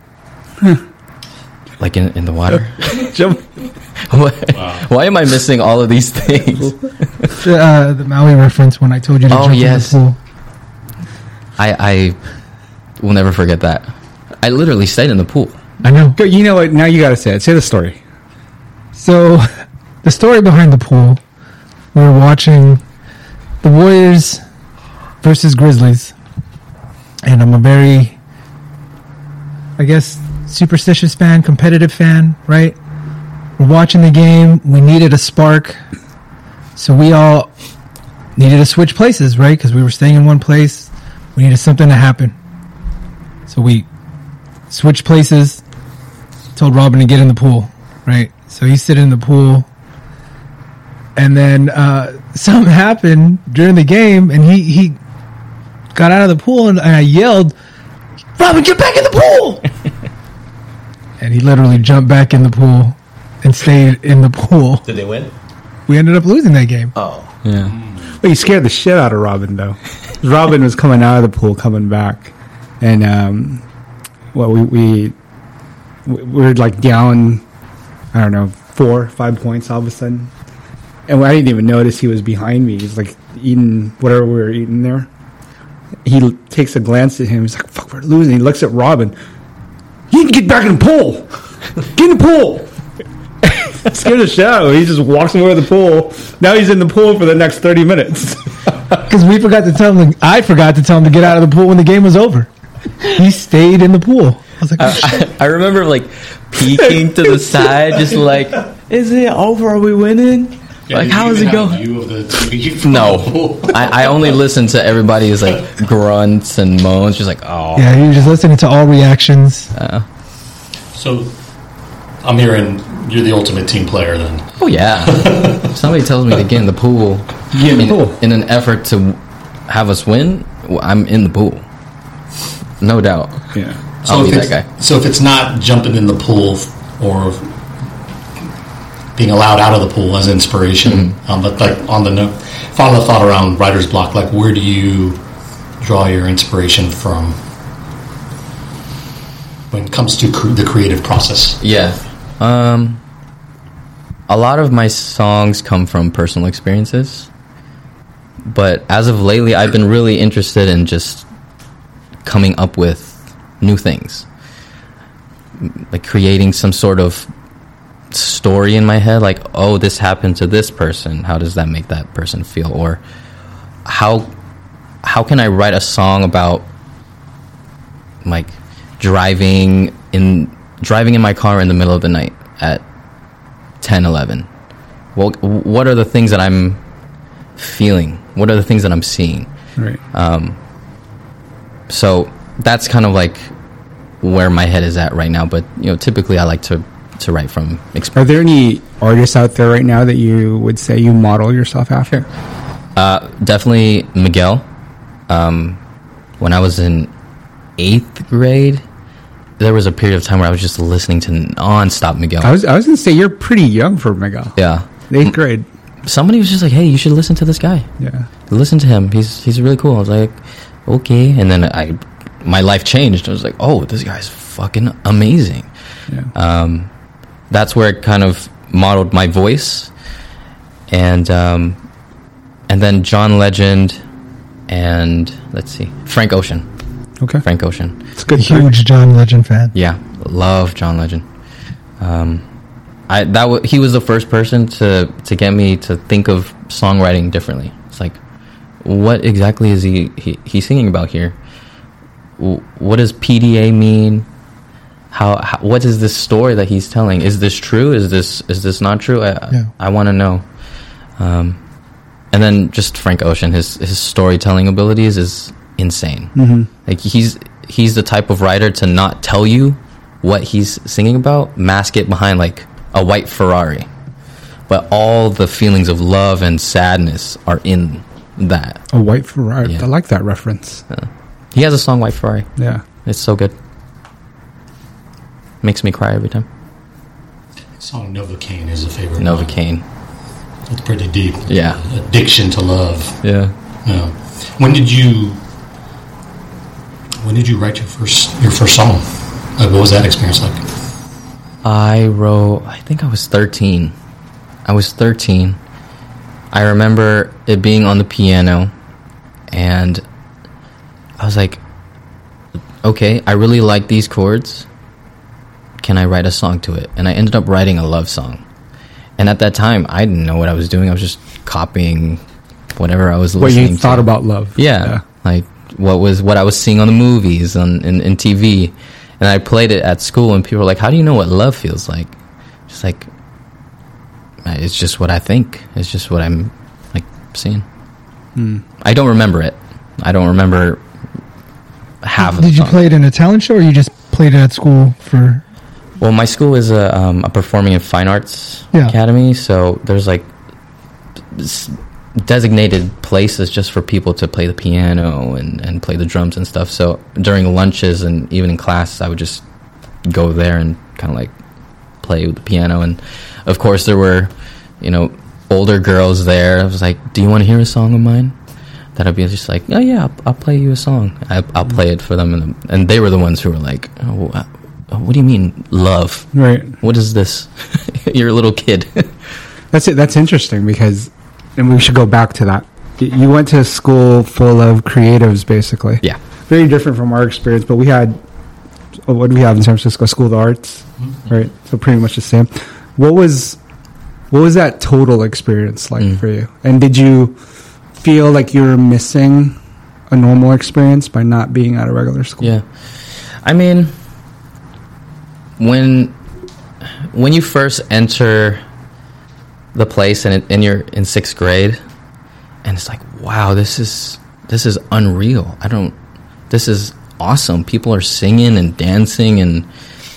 like in, in the water. Jump. Why, why am I missing all of these things? Uh, the Maui reference when I told you to Oh, jump yes. in the pool. I, I will never forget that. I literally stayed in the pool. I know. You know what? Now you got to say it. Say the story. So, the story behind the pool, we were watching the Warriors versus Grizzlies, and I'm a very, I guess, superstitious fan, competitive fan, right? We're watching the game. We needed a spark, so we all needed to switch places, right? Because we were staying in one place. We needed something to happen, so we switched places. Told Robin to get in the pool, right? So he sit in the pool, and then uh, something happened during the game, and he he got out of the pool, and, and I yelled, "Robin, get back in the pool!" and he literally jumped back in the pool and stayed in the pool. Did they win? We ended up losing that game. Oh, Yeah. Well, you scared the shit out of Robin, though. Robin was coming out of the pool, coming back, and um, well, we we we were like down, I don't know, four, five points all of a sudden, and I didn't even notice he was behind me. He's like eating whatever we were eating there. He l- takes a glance at him. He's like, "Fuck, we're losing." He looks at Robin. You to get back in the pool. Get in the pool. Scared the out. He just walks away with the pool. Now he's in the pool for the next thirty minutes. Because we forgot to tell him. I forgot to tell him to get out of the pool when the game was over. He stayed in the pool. I was like, oh, shit. I, I remember like peeking to the side, just like, is it over? Are we winning? Yeah, like, did how you does even it go? have a View of the TV from No. I, I only listen to everybody's like grunts and moans. Just like, oh, yeah, you're just listening to all reactions. Uh-huh. So, I'm hearing you're the ultimate team player then. oh yeah. Somebody tells me to get in the pool, Get in the in, pool. in an effort to have us win, I'm in the pool, no doubt. Yeah. I'll if be that guy. So if it's not jumping in the pool or being allowed out of the pool as inspiration, Mm-hmm. um, but like on the note, final thought around writer's block, like where do you draw your inspiration from when it comes to cre- the creative process? Yeah. Um a lot of my songs come from personal experiences. But as of lately I've been really interested in just coming up with new things. Like creating some sort of story in my head like oh this happened to this person. How does that make that person feel? Or how how can I write a song about like driving in driving in my car in the middle of the night at 10 11 well what are the things that i'm feeling? What are the things that i'm seeing? Right. Um, so that's kind of like where my head is at right now but you know typically i like to to write from Are there any artists out there right now that you would say you model yourself after? uh, definitely miguel um, when i was in eighth grade there was a period of time where i was just listening to non-stop miguel I was I was gonna say you're pretty young for Miguel. yeah Eighth grade. somebody was just like hey you should listen to this guy Yeah. listen to him. He's he's really cool. I was like, okay. And then I, my life changed. I was like, oh, this guy's fucking amazing. Yeah. Um, that's where it kind of modeled my voice. and um, and then John Legend, and let's see, Frank Ocean. Okay. Frank Ocean. It's good. Huge John Legend fan. Yeah, love John Legend. Um, I that w- he was the first person to to get me to think of songwriting differently. It's like, what exactly is he he, he singing about here? What does PDA mean? How, how what is this story that he's telling? Is this true? Is this is this not true? I Yeah. I want to know. Um, and then just Frank Ocean, his his storytelling abilities is insane. Like he's he's the type of writer to not tell you what he's singing about, mask it behind like a white Ferrari, but all the feelings of love and sadness are in that. A white Ferrari. Yeah. I like that reference. He has a song White Ferrari. Yeah. It's so good. Makes me cry every time. Song Novocaine is a favorite. of mine. Novocaine. It's pretty deep. Yeah. Addiction to love. Yeah. Yeah. When did you? When did you write your first your first song? Like, what was that experience like? I wrote, I think I was 13. I was 13. I remember it being on the piano, and I was like, okay, I really like these chords. Can I write a song to it? And I ended up writing a love song. And at that time, I didn't know what I was doing. I was just copying whatever I was listening. What you to. thought about love. Yeah, like what was what I was seeing on the movies on in, in TV, and I played it at school, and people were like, "How do you know what love feels like?" Just like it's just what I think. It's just what I'm like seeing. Hmm. I don't remember it. I don't remember half. of the Did you song. play it in a talent show, or you just played it at school for? Well, my school is a, um, a performing and fine arts Yeah. academy, so there's like designated places just for people to play the piano and, and play the drums and stuff. So during lunches and even in class, I would just go there and kind of like play with the piano. And of course, there were, you know, older girls there. I was like, "Do you want to hear a song of mine?" That I'd be just like, "Oh yeah, I'll, I'll play you a song." I, I'll play it for them, and, and they were the ones who were like, oh, uh, "What do you mean love? Right. What is this? You're a little kid." That's it. That's interesting because, and we should go back to that. You went to a school full of creatives, basically. yeah. Very different from our experience, but we had what do we have in San Francisco? School of the Arts, right? So pretty much the same. What was what was that total experience like Mm. for you? And did you feel like you were missing a normal experience by not being at a regular school? Yeah, I mean, when when you first enter the place and, it, and you're in sixth grade, and it's like, wow, this is this is unreal. I don't. This is awesome. People are singing and dancing and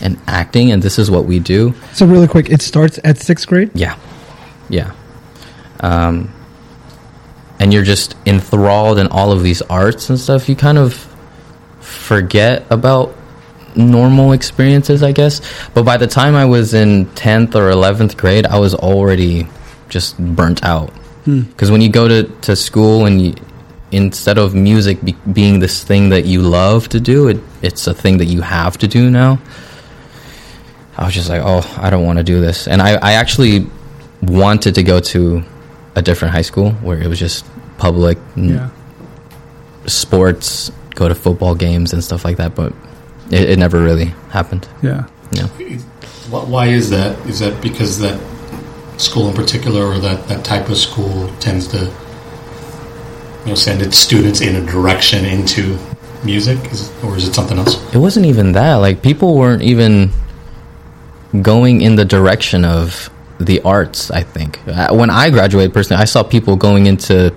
and acting, and this is what we do. So really quick, it starts at sixth grade. Yeah, yeah. Um, and you're just enthralled in all of these arts and stuff. You kind of forget about normal experiences, I guess. But by the time I was in 10th or 11th grade, I was already just burnt out. Because when you go to, to school and you, instead of music be, being this thing that you love to do, it, it's a thing that you have to do now. I was just like, oh, I don't want to do this. And I, I actually wanted to go to a different high school where it was just public n- Yeah. sports, go to football games and stuff like that, but it, it never really happened. Yeah. Yeah. Why is that? Is that because that school in particular, or that, that type of school, tends to you know send its students in a direction into music, is, or is it something else? It wasn't even that. Like people weren't even going in the direction of the arts. I think Uh, when I graduated, personally, I saw people going into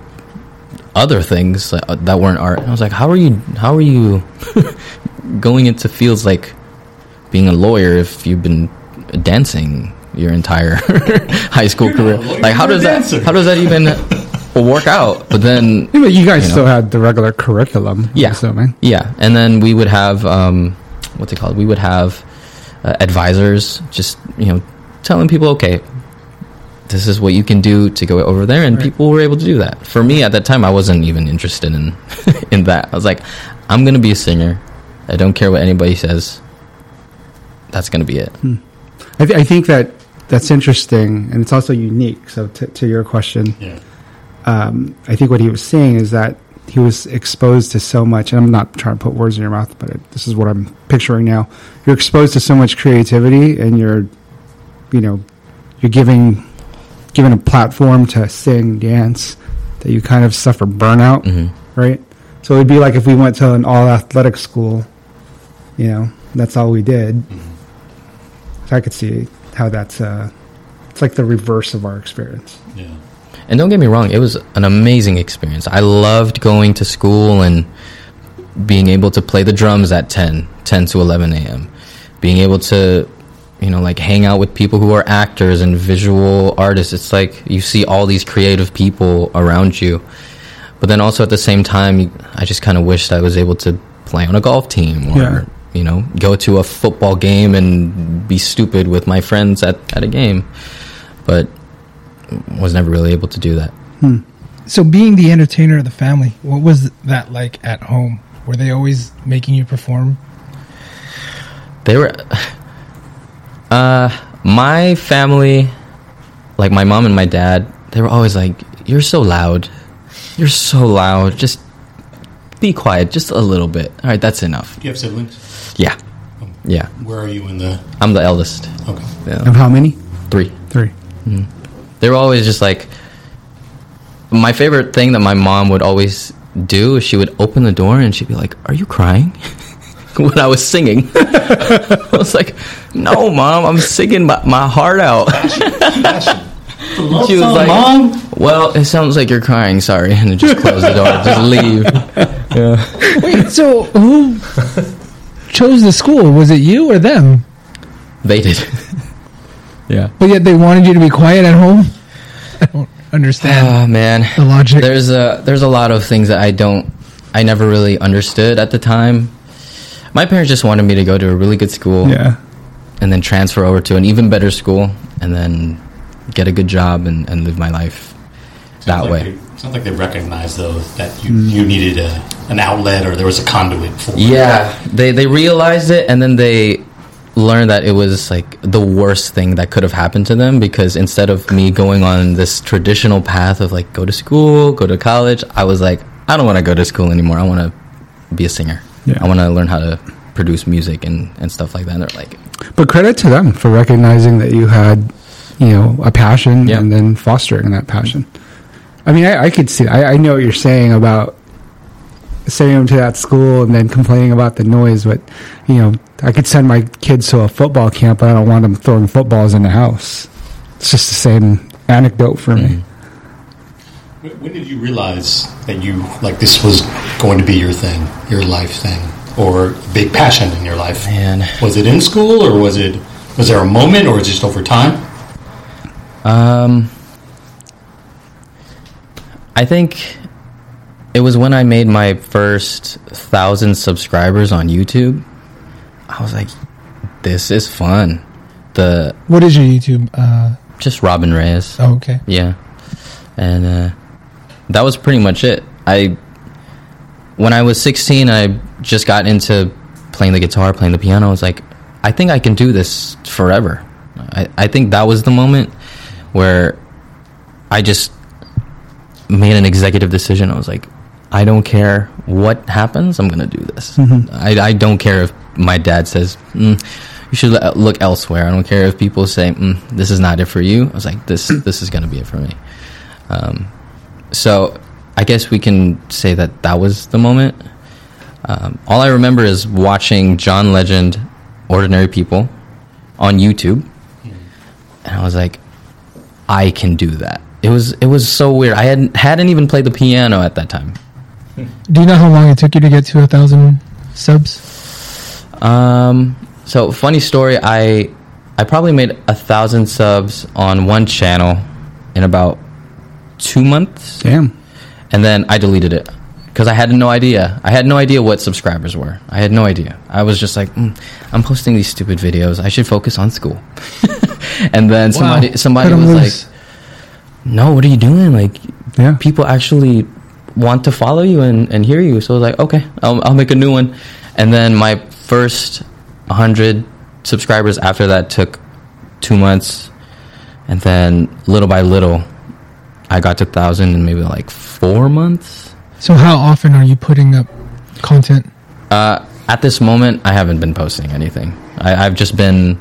other things that, that weren't art. I was like, how are you? How are you going into fields like being a lawyer if you've been dancing your entire high school You're career? lawyer, Like, how does that? How does that even work out? But then Yeah, but you guys You know. still had the regular curriculum. I'm Yeah. assuming. Yeah, and then we would have um, what's it called? We would have uh, advisors, just you know, telling people, okay, this is what you can do to go over there, and Right. people were able to do that. For me, at that time, I wasn't even interested in in that. I was like, I'm gonna be a singer. I don't care what anybody says. That's gonna be it. I, th- I think that that's interesting, and it's also unique. So, t- to your question, Yeah. um, I think what he was saying is that he was exposed to so much. And I'm not trying to put words in your mouth, but it, this is what I'm picturing now. You're exposed to so much creativity, and you're, you know, you're giving given a platform to sing, dance, that you kind of suffer burnout, Mm-hmm. right? So it'd be like if we went to an all athletic school, you know, that's all we did. So I could see how that's uh, it's like the reverse of our experience. Yeah. And don't get me wrong, it was an amazing experience. I loved going to school and being able to play the drums at 10, 10 to 11 a.m. Being able to, you know, like hang out with people who are actors and visual artists. It's like you see all these creative people around you. But then also at the same time, I just kind of wished I was able to play on a golf team or, Yeah. you know, go to a football game and be stupid with my friends at, at a game. But was never really able to do that. So, being the entertainer of the family, what was that like at home? Were they always making you perform? They were. Uh, my family, like my mom and my dad, they were always like, "You're so loud. You're so loud. Just be quiet, just a little bit. All right, that's enough." Do you have siblings? Yeah, yeah. Where are you in the? I'm the eldest. Okay. Yeah. Of how many? Three. Three. They were always just like. My favorite thing that my mom would always do is she would open the door and she'd be like, "Are you crying?" when I was singing. I was like, "No, mom, I'm singing my, my heart out." She was like, Mom. "Well, it sounds like you're crying. Sorry," and then just close the door, just leave. Yeah, Wait, so who chose the school? Was it you or them? they did. Yeah. But yet they wanted you to be quiet at home? I don't understand Oh man, the logic. there's a there's a lot of things that I don't I never really understood at the time. My parents just wanted me to go to a really good school Yeah. and then transfer over to an even better school and then get a good job and, and live my life that like way. they- Sounds like they recognized though that you, you needed a, an outlet or there was a conduit for. it. Yeah, they they realized it, and then they learned that it was like the worst thing that could have happened to them because instead of me going on this traditional path of like go to school, go to college, I was like, I don't want to go to school anymore. I want to be a singer. Yeah. I want to learn how to produce music and and stuff like that. And they're like, But credit to them for recognizing that you had, you know, a passion Yeah. and then fostering that passion. I mean, I, I could see. I, I know what you're saying about sending them to that school and then complaining about the noise. But you know, I could send my kids to a football camp, but I don't want them throwing footballs in the house. It's just the same anecdote for me. When when did you realize that you like this was going to be your thing, your life thing, or a big passion in your life? man, Was it in school or was it was there a moment or was it just over time? Um, I think it was when I made my first thousand subscribers on YouTube. I was like, "This is fun." The what is your YouTube? Uh, just Robin Reyes, oh, okay. yeah, and uh, that was pretty much it. I when I was sixteen, I just got into playing the guitar, playing the piano. I was like, I think I can do this forever. I, I think that was the moment where I just made an executive decision. I was like, I don't care what happens. I'm gonna do this. I, I don't care if my dad says mm, you should look elsewhere. I don't care if people say mm, this is not it for you. I was like, this this is gonna be it for me. Um, so I guess we can say that that was the moment. Um, all I remember is watching John Legend, Ordinary People, on YouTube, and I was like, I can do that. It was it was so weird. I hadn't hadn't even played the piano at that time. Do you know how long it took you to get to a thousand subs? Um, so funny story. I I probably made a thousand subs on one channel in about two months, Damn. and then I deleted it because I had no idea. I had no idea what subscribers were. I had no idea. I was just like, mm, I'm posting these stupid videos. I should focus on school. and then somebody Wow. somebody Cut 'em was loose. like, No, what are you doing? Like, Yeah. people actually want to follow you and, and hear you. So I was like, okay, I'll, I'll make a new one. And then my first 100 subscribers after that took two months. and then little by little, I got to thousand in maybe like four months. So how often are you putting up content? Uh, at this moment, I haven't been posting anything. I, I've just been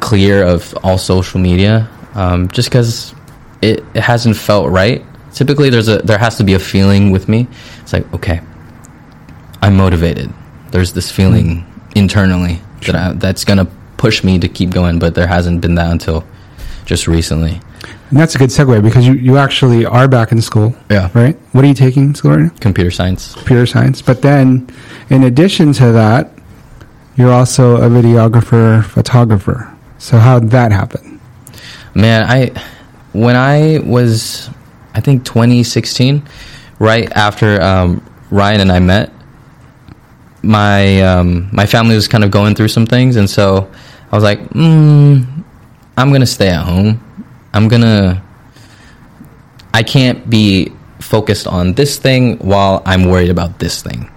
clear of all social media, um, just because it, it hasn't felt right. Typically, there's a there has to be a feeling with me. It's like okay, I'm motivated. There's this feeling mm-hmm. internally that I, that's gonna push me to keep going, but there hasn't been that until just recently. And that's a good segue because you, you actually are back in school. Yeah. Right? What are you taking in school right now? Computer science. Computer science. But then, in addition to that, you're also a videographer, photographer. So how'd that happen? Man, I when I was I think 2016, right after um, Ryan and I met, my um, my family was kind of going through some things, and so I was like, mm, I'm gonna stay at home. I'm gonna. I can't be focused on this thing while I'm worried about this thing,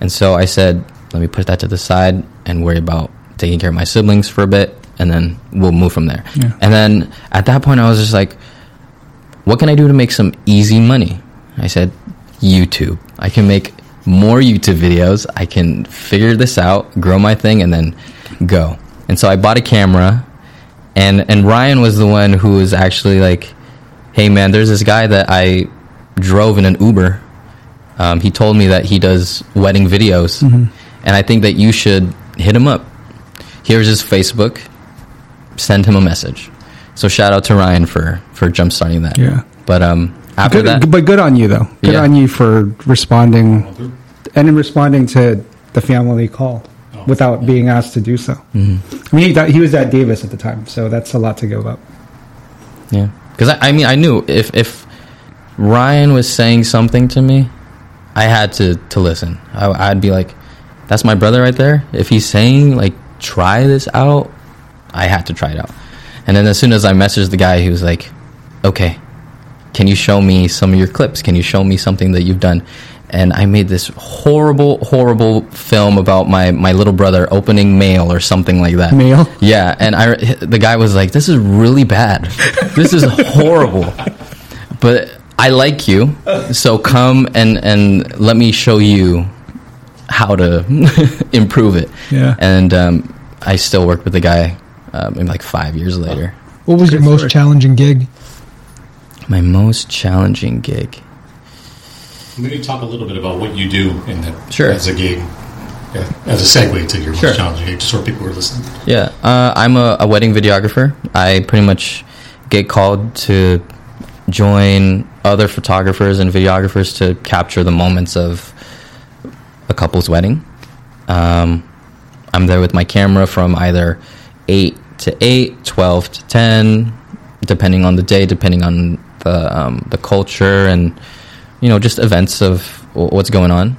and so I said, let me put that to the side and worry about taking care of my siblings for a bit, and then we'll move from there. Yeah. And then at that point, I was just like, what can I do to make some easy money? I said, YouTube. I can make more YouTube videos. I can figure this out, grow my thing, and then go. And so I bought a camera, and and Ryan was the one who was actually like, "Hey man, there's this guy that I drove in an Uber. Um, he told me that he does wedding videos, and I think that you should hit him up. Here's his Facebook. Send him a message. So shout out to Ryan for for jump starting that. Yeah. But um, after Good, that, but good on you though. Good Yeah. on you for responding and in responding to the family call without being asked to do so. Mm-hmm. I mean, he, that, he was at Davis at the time, so that's a lot to give up. Yeah, because I, I mean, I knew if if Ryan was saying something to me, I had to to listen. I, I'd be like, "That's my brother right there." If he's saying like, "Try this out," I had to try it out. And then as soon as I messaged the guy, he was like, "Okay, can you show me some of your clips? Can you show me something that you've done?" And I made this horrible, horrible film about my, my little brother opening mail or something like that. Mail? Yeah, and I the guy was like, "This is really bad. This is horrible." But I like you, so come and and let me show you how to improve it. Yeah. And um, I still worked with the guy, um, maybe like five years later. What was your most story. challenging gig? My most challenging gig. Maybe talk a little bit about what you do in that Sure. as a gig, as a segue to your Sure. most challenging gig, just so people who are listening. Yeah, uh, I'm a, a wedding videographer. I pretty much get called to join other photographers and videographers to capture the moments of a couple's wedding. Um, I'm there with my camera from either 8 to 8, 12 to 10, depending on the day, depending on the, um, the culture and, you know, just events of what's going on.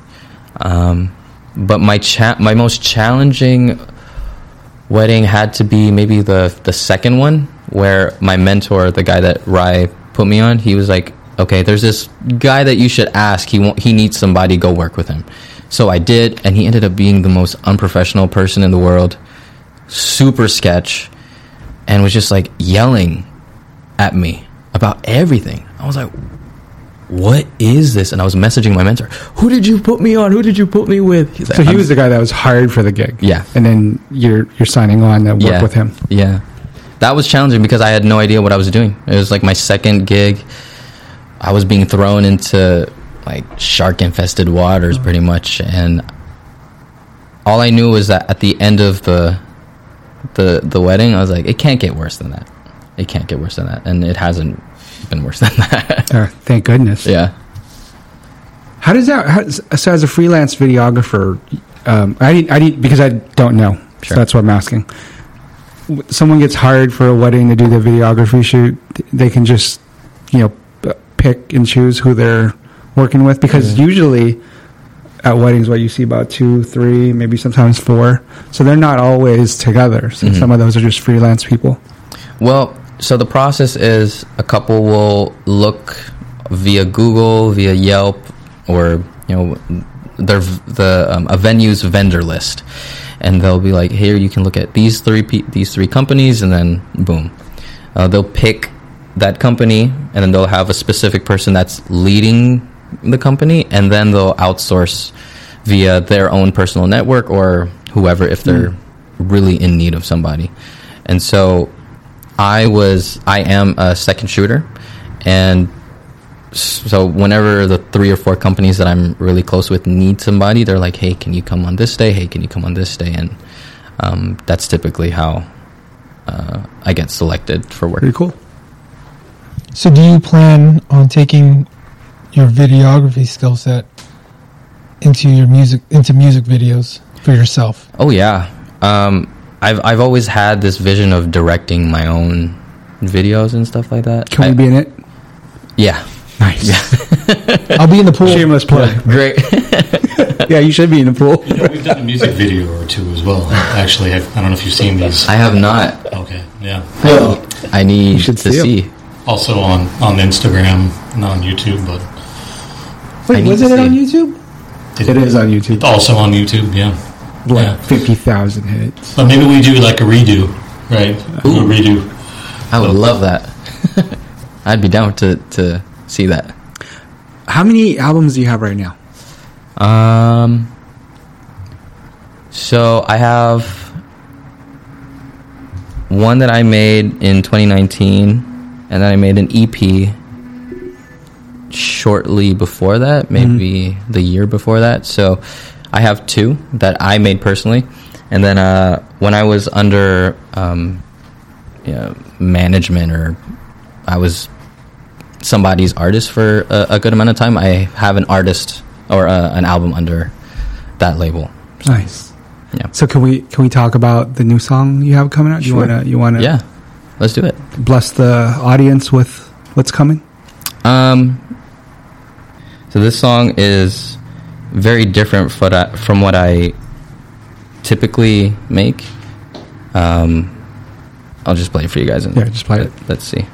Um, but my cha- my most challenging wedding had to be maybe the the second one where my mentor, the guy that Rai put me on, he was like, "Okay, there's this guy that you should ask. He wa- he needs somebody. Go work with him." So I did, and he ended up being the most unprofessional person in the world, super sketch, and was just like yelling at me about everything. I was like, "What is this?" And I was messaging my mentor, "Who did you put me on? Who did you put me with?" He's like, So he "I'm- was the guy that was hired for the gig. Yeah. And then you're you're signing on to work yeah. with him. Yeah. That was challenging because I had no idea what I was doing. It was like my second gig. I was being thrown into like shark infested waters mm. pretty much and all I knew was that at the end of the the the wedding I was like it can't get worse than that. It can't get worse than that and it hasn't been worse than that. Uh, thank goodness. yeah. How does that? How, so as a freelance videographer, um, I need, I need because I don't know. Sure. So that's what I'm asking. Someone gets hired for a wedding to do the videography shoot. They can just, you know, pick and choose who they're working with because usually at weddings, what you see about two, three, maybe sometimes four. So they're not always together. So some of those are just freelance people. Well, so the process is a couple will look via Google, via Yelp, or you know, their the um, a venue's vendor list, and they'll be like, "Here, you can look at these three pe- these three companies," and then boom. uh, they'll pick that company, and then they'll have a specific person that's leading the company, and then they'll outsource via their own personal network or whoever if they're really in need of somebody. And so I was I am a second shooter and so whenever the three or four companies that I'm really close with need somebody, they're like, "Hey, can you come on this day? Hey, can you come on this day?" And um, that's typically how uh, I get selected for work. Pretty cool. So, do you plan on taking your videography skill set into your music into music videos for yourself? Oh yeah, um, I've I've always had this vision of directing my own videos and stuff like that. Can I- we be in it? Yeah, Nice. I'll be in the pool. Shameless plug. great. yeah, you should be in the pool. You know, we've done a music video or two as well. Actually, I've, I don't know if you've seen these. I have not. Okay, yeah. I need should to see 'em. see. Also on on Instagram, not on YouTube, but Wait, wasn't to it on see. YouTube? It is on YouTube. also on YouTube. Yeah, Like yeah. 50,000 hits. But maybe we do like a redo, right? Ooh. A redo. I would love that. I'd be down to to see that. How many albums do you have right now? Um. So I have one that I made in 2019, and then I made an EP shortly before that, maybe the year before that. So I have two that I made personally, and then uh, when I was under um, you know, management or I was somebody's artist for a, a good amount of time, I have an artist or uh, an album under that label. Nice. Yeah. So can we can we talk about the new song you have coming out? Sure. You wanna you wanna Yeah, let's do it. bless the audience with what's coming? Um, so this song is very different for that, from what I typically make. Um, I'll just play it for you guys. And Yeah, just play it. Let's see.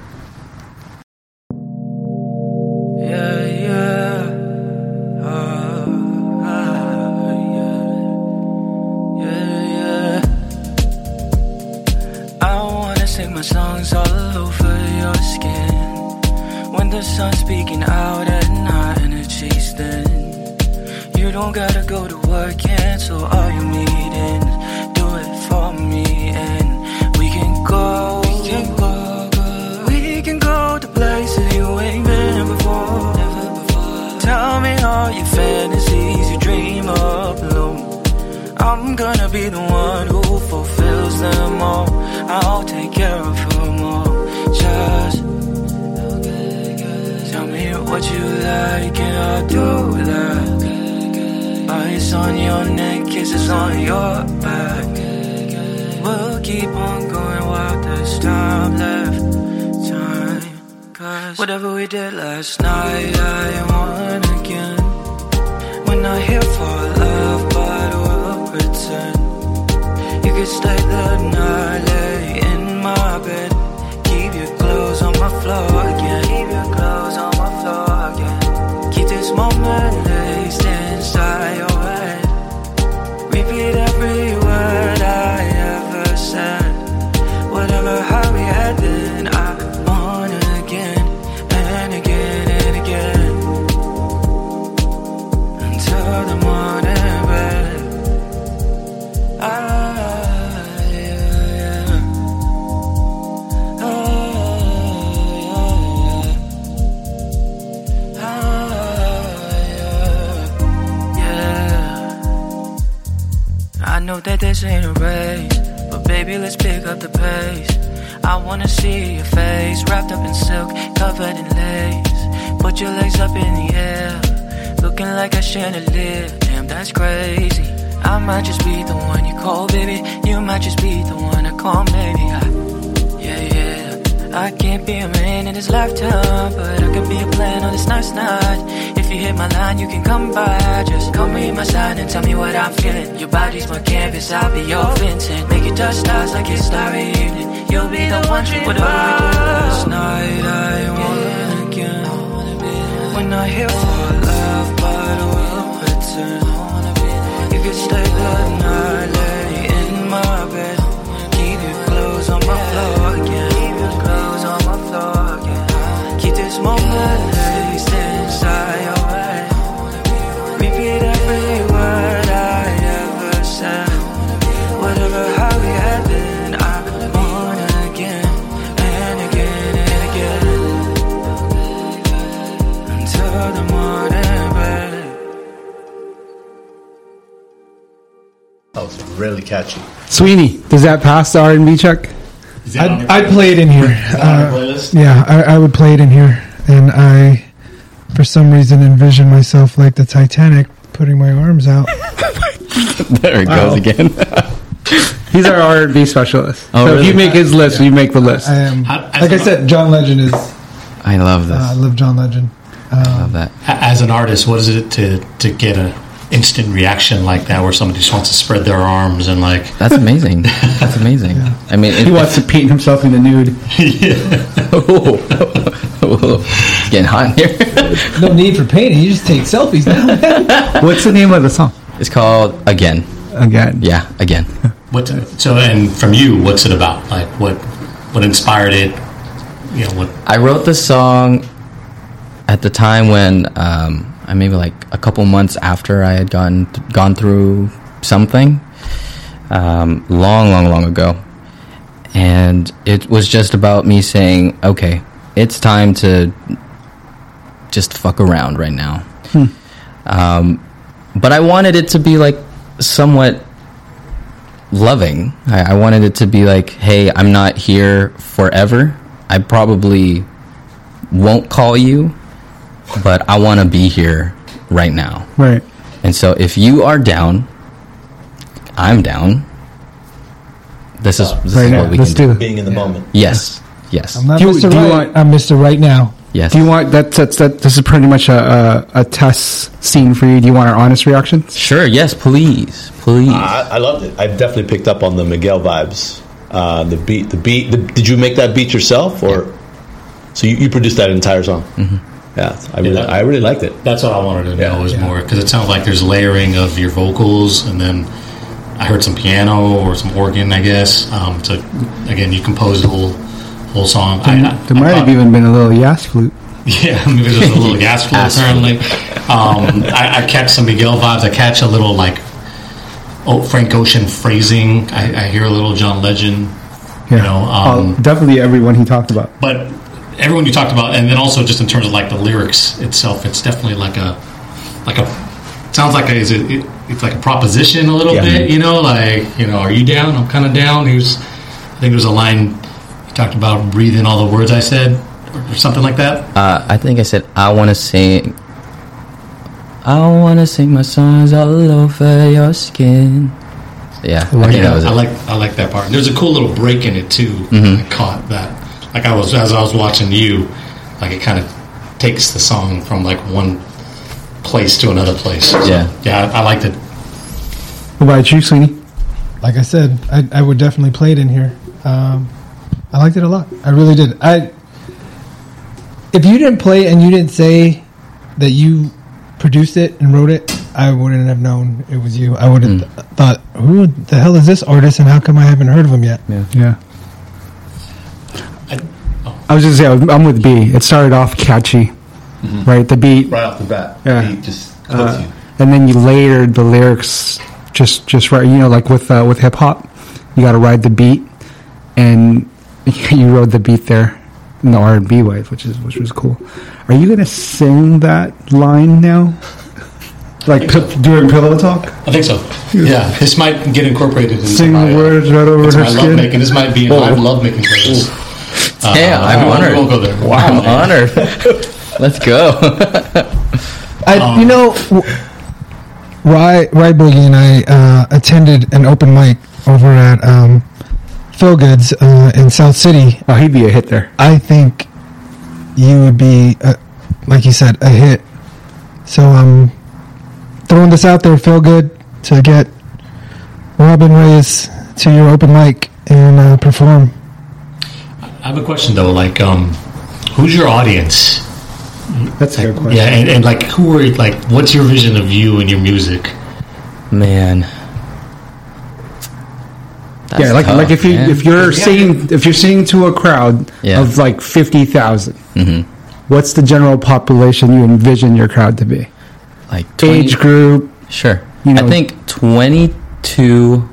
Whatever we did last night, I want again. When I hear for love, but we'll pretend. You could stay the night, pick up the pace. I wanna see your face wrapped up in silk, covered in lace. Put your legs up in the air, looking like a chandelier. Damn, that's crazy. I might just be the one you call, baby. You might just be the one I call, maybe. I, yeah, yeah. I can't be a man in this lifetime, but I could be a plan on this nice night. You hit my line, you can come by. Just come meet my side and tell me what I'm feeling. Your body's my canvas, I'll be your Vincent. Make it touch stars like it's starry evening. You'll be the one tree, whatever we do last night. I wanna again. When I hear for love, but I will pretend. You could stay the night, lay in my bed. Keep your clothes on my floor again. Keep your clothes taste inside really catchy. Sweeney, does that pass the R&B check? Is that on I'd, I'd play it in here. is that on your Uh, yeah, I, I would play it in here, and I, for some reason, envision myself like the Titanic, putting my arms out. There it goes again. He's our R&B specialist. Oh, so if you make his list, you make the list. I am, I- I like I said, John Legend is. I love this. Uh, I love John Legend. I love that. As an artist, what is it to to get a instant reaction like that, where somebody just wants to spread their arms and like, That's amazing. That's amazing. I mean, it, he wants to paint himself in the nude. it's getting hot in here. No need for painting. You just take selfies now. What's the name of the song? It's called Again. Again. Yeah, Again. what? So, and from you, what's it about? Like, what what inspired it? You know, what? I wrote the song at the time when um, I maybe like a couple months after I had gone gone through something um, long, long, long ago, and it was just about me saying, "Okay, it's time to just fuck around right now." Um, but I wanted it to be like somewhat loving. I, I wanted it to be like, "Hey, I'm not here forever. I probably won't call you, but I want to be here right now." Right. And so if you are down, I'm down. This is this Right is now. what we Let's can do. do. Being in the moment. Yes. Yes. I'm not Do you- Mr. do you Right. want- I'm Mr. Right now. Yes. Do you want that? That's that. This is pretty much a, a a test scene for you. Do you want our honest reactions? Sure. Yes. Please. Please. I, I loved it. I definitely picked up on the Miguel vibes. Uh, the beat, the beat. The, did you make that beat yourself, or so you, you produced that entire song? Mm-hmm. Yeah, I really, that- I really liked it. That's what I wanted to know Yeah. is more because it sounds like there's layering of your vocals, and then I heard some piano or some organ, I guess. Um, so again, you composed the whole whole song. I, I, There might I have even been a little yazz flute. Yeah, maybe there's a little gas flute. Gas apparently. Um, I, I catch some Miguel vibes. I catch a little like oh Frank Ocean phrasing. I, I hear a little John Legend. You know, um, oh, definitely everyone he talked about. but everyone you talked about, and then also just in terms of like the lyrics itself, it's definitely like a like a sounds like a is it, it it's like a proposition a little Yeah. bit. You know, like you know, are you down? I'm kind of down. Here's I think there's a line you talked about breathing all the words I said or, something like that. Uh, I think I said I want to sing. I want to sing my songs all over your skin. Yeah, I think Yeah, I like I like that part. There's a cool little break in it too. Mm-hmm. I caught that. Like I was as I was watching you, like it kind of takes the song from like one place to another place. So, Yeah. yeah, I, I liked it. What about you, Sweeney? Like I said, I, I would definitely play it in here. Um, I liked it a lot. I really did. I if you didn't play and you didn't say that you produced it and wrote it, I wouldn't have known it was you. I would have th- thought, who the hell is this artist and how come I haven't heard of him yet? Yeah. I, I was just say I'm with B. It started off catchy, right? The beat, Right off the bat, Yeah. he just uh, you. and then you layered the lyrics just just right. You know, like with uh, with hip hop, you got to ride the beat, and you rode the beat there in the R and B way, which is which was cool. Are you gonna sing that line now? Like pi- during pillow talk, I think so. Yeah, this might get incorporated into sing my, the words right over her my love skin. making. This might be in my Oh. love making playlist. Uh, Yeah, I'm honored. We won't go there. I'm honored. Let's go. I, you know, Rye, Rye Boogie and I uh, attended an open mic over at um, Phil Goods uh, in South City. Oh, he'd be a hit there. I think you would be, uh, like you said, a hit. So I'm throwing this out there, Feel Good, to get Robin Reyes to your open mic and uh, perform. I have a question though. Like, um, who's your audience? That's a good question. Yeah, and, and like, who are you, like? What's your vision of you and your music? Man. That's yeah, like tough, like if you man. if you're Yeah. singing if you're singing to a crowd Yeah. of like fifty thousand, Mhm. what's the general population you envision your crowd to be? Like 20 Age group. Sure. you know- I think 22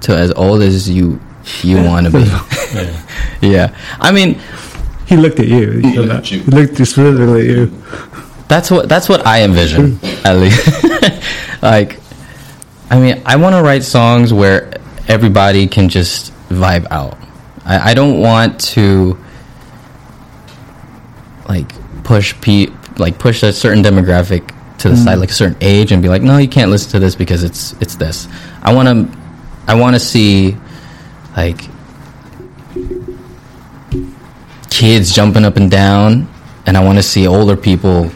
to as old as you you want to be. yeah. I mean, He looked at you. He looked at you. He looked specifically at you. that's what that's what I envision at least. like I mean, I want to write songs where everybody can just vibe out. I, I don't want to like push pe like push a certain demographic to the mm. side, like a certain age, and be like, no, you can't listen to this because it's it's this. I want to I want to see like kids jumping up and down, and I want to see older people,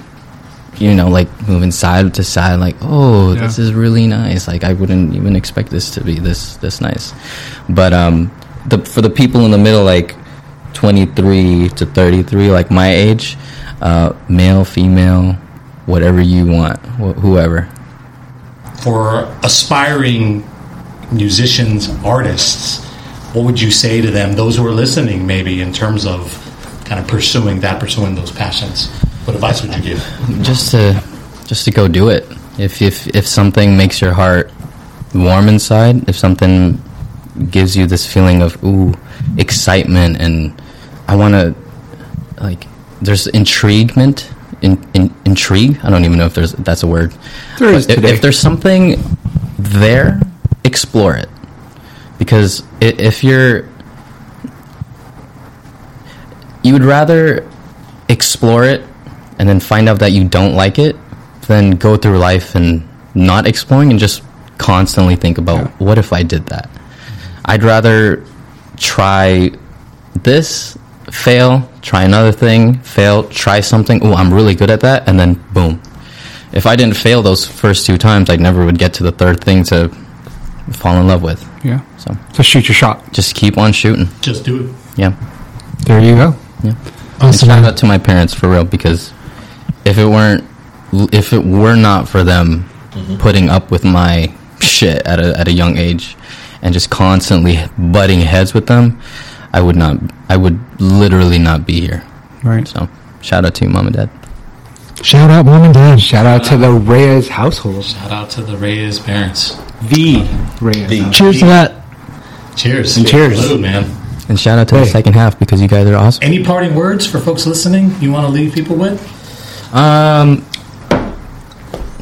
you know, like moving side to side, like, oh, this is really nice. Like I wouldn't even expect this to be this this nice, but um, the for the people in the middle, like twenty three to thirty three, like my age, uh, male, female, whatever you want, wh- whoever. For aspiring musicians, artists, what would you say to them, those who are listening, maybe, in terms of kind of pursuing that, pursuing those passions? What advice would you give? just to just to go do it. If if if something makes your heart warm inside, if something gives you this feeling of ooh excitement and I want to like there's intriguement in, in intrigue. I don't even know if there's that's a word. There is But if, if there's something there, explore it because if you're you would rather explore it and then find out that you don't like it than go through life and not exploring and just constantly think about what if I did that. I'd rather try this, fail, try another thing, fail, try something. Oh, I'm really good at that, and then boom. If I didn't fail those first two times, I never would get to the third thing to fall in love with. Yeah. So just shoot your shot. just keep on shooting. Just do it. Yeah. There you go. And Awesome. shout man. out to my parents for real because if it weren't, if it were not for them mm-hmm. putting up with my shit at a at a young age and just constantly butting heads with them, I would not. I would literally not be here. Right. So shout out to you, mom and dad. Shout out mom and dad. Shout out to the Reyes household. Shout out to the Reyes parents. The Reyes. The- household. Cheers to that. Cheers. And cheers. Salute, man. And shout out to the second half because you guys are awesome. Any parting words for folks listening you want to leave people with? Um,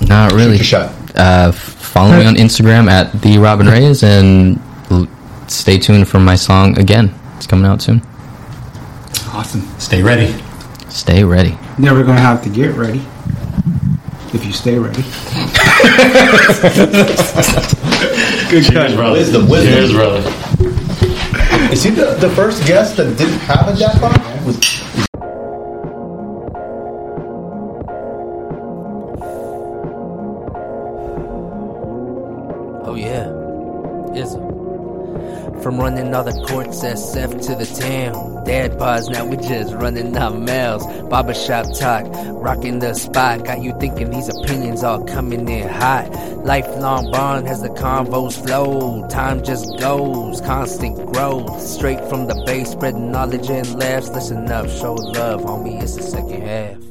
not really. Shoot your shot. Uh, follow me on Instagram at the Robin Reyes and l- stay tuned for my song again. It's coming out soon. Awesome. Stay ready. Stay ready. Never gonna have to get ready. If you stay ready. Good Cheers, brother. Wisdom, wisdom. Cheers, brother. Is he the, the first guest that didn't have a jackpot? Was, Running all the courts, SF to the town. Dad bars, now we just running our mouths. Barbershop talk, rocking the spot. Got you thinking these opinions all coming in hot. Lifelong bond has the convos flow. Time just goes, constant growth. Straight from the base, spreading knowledge and laughs. Listen up, show love, homie, it's the second half.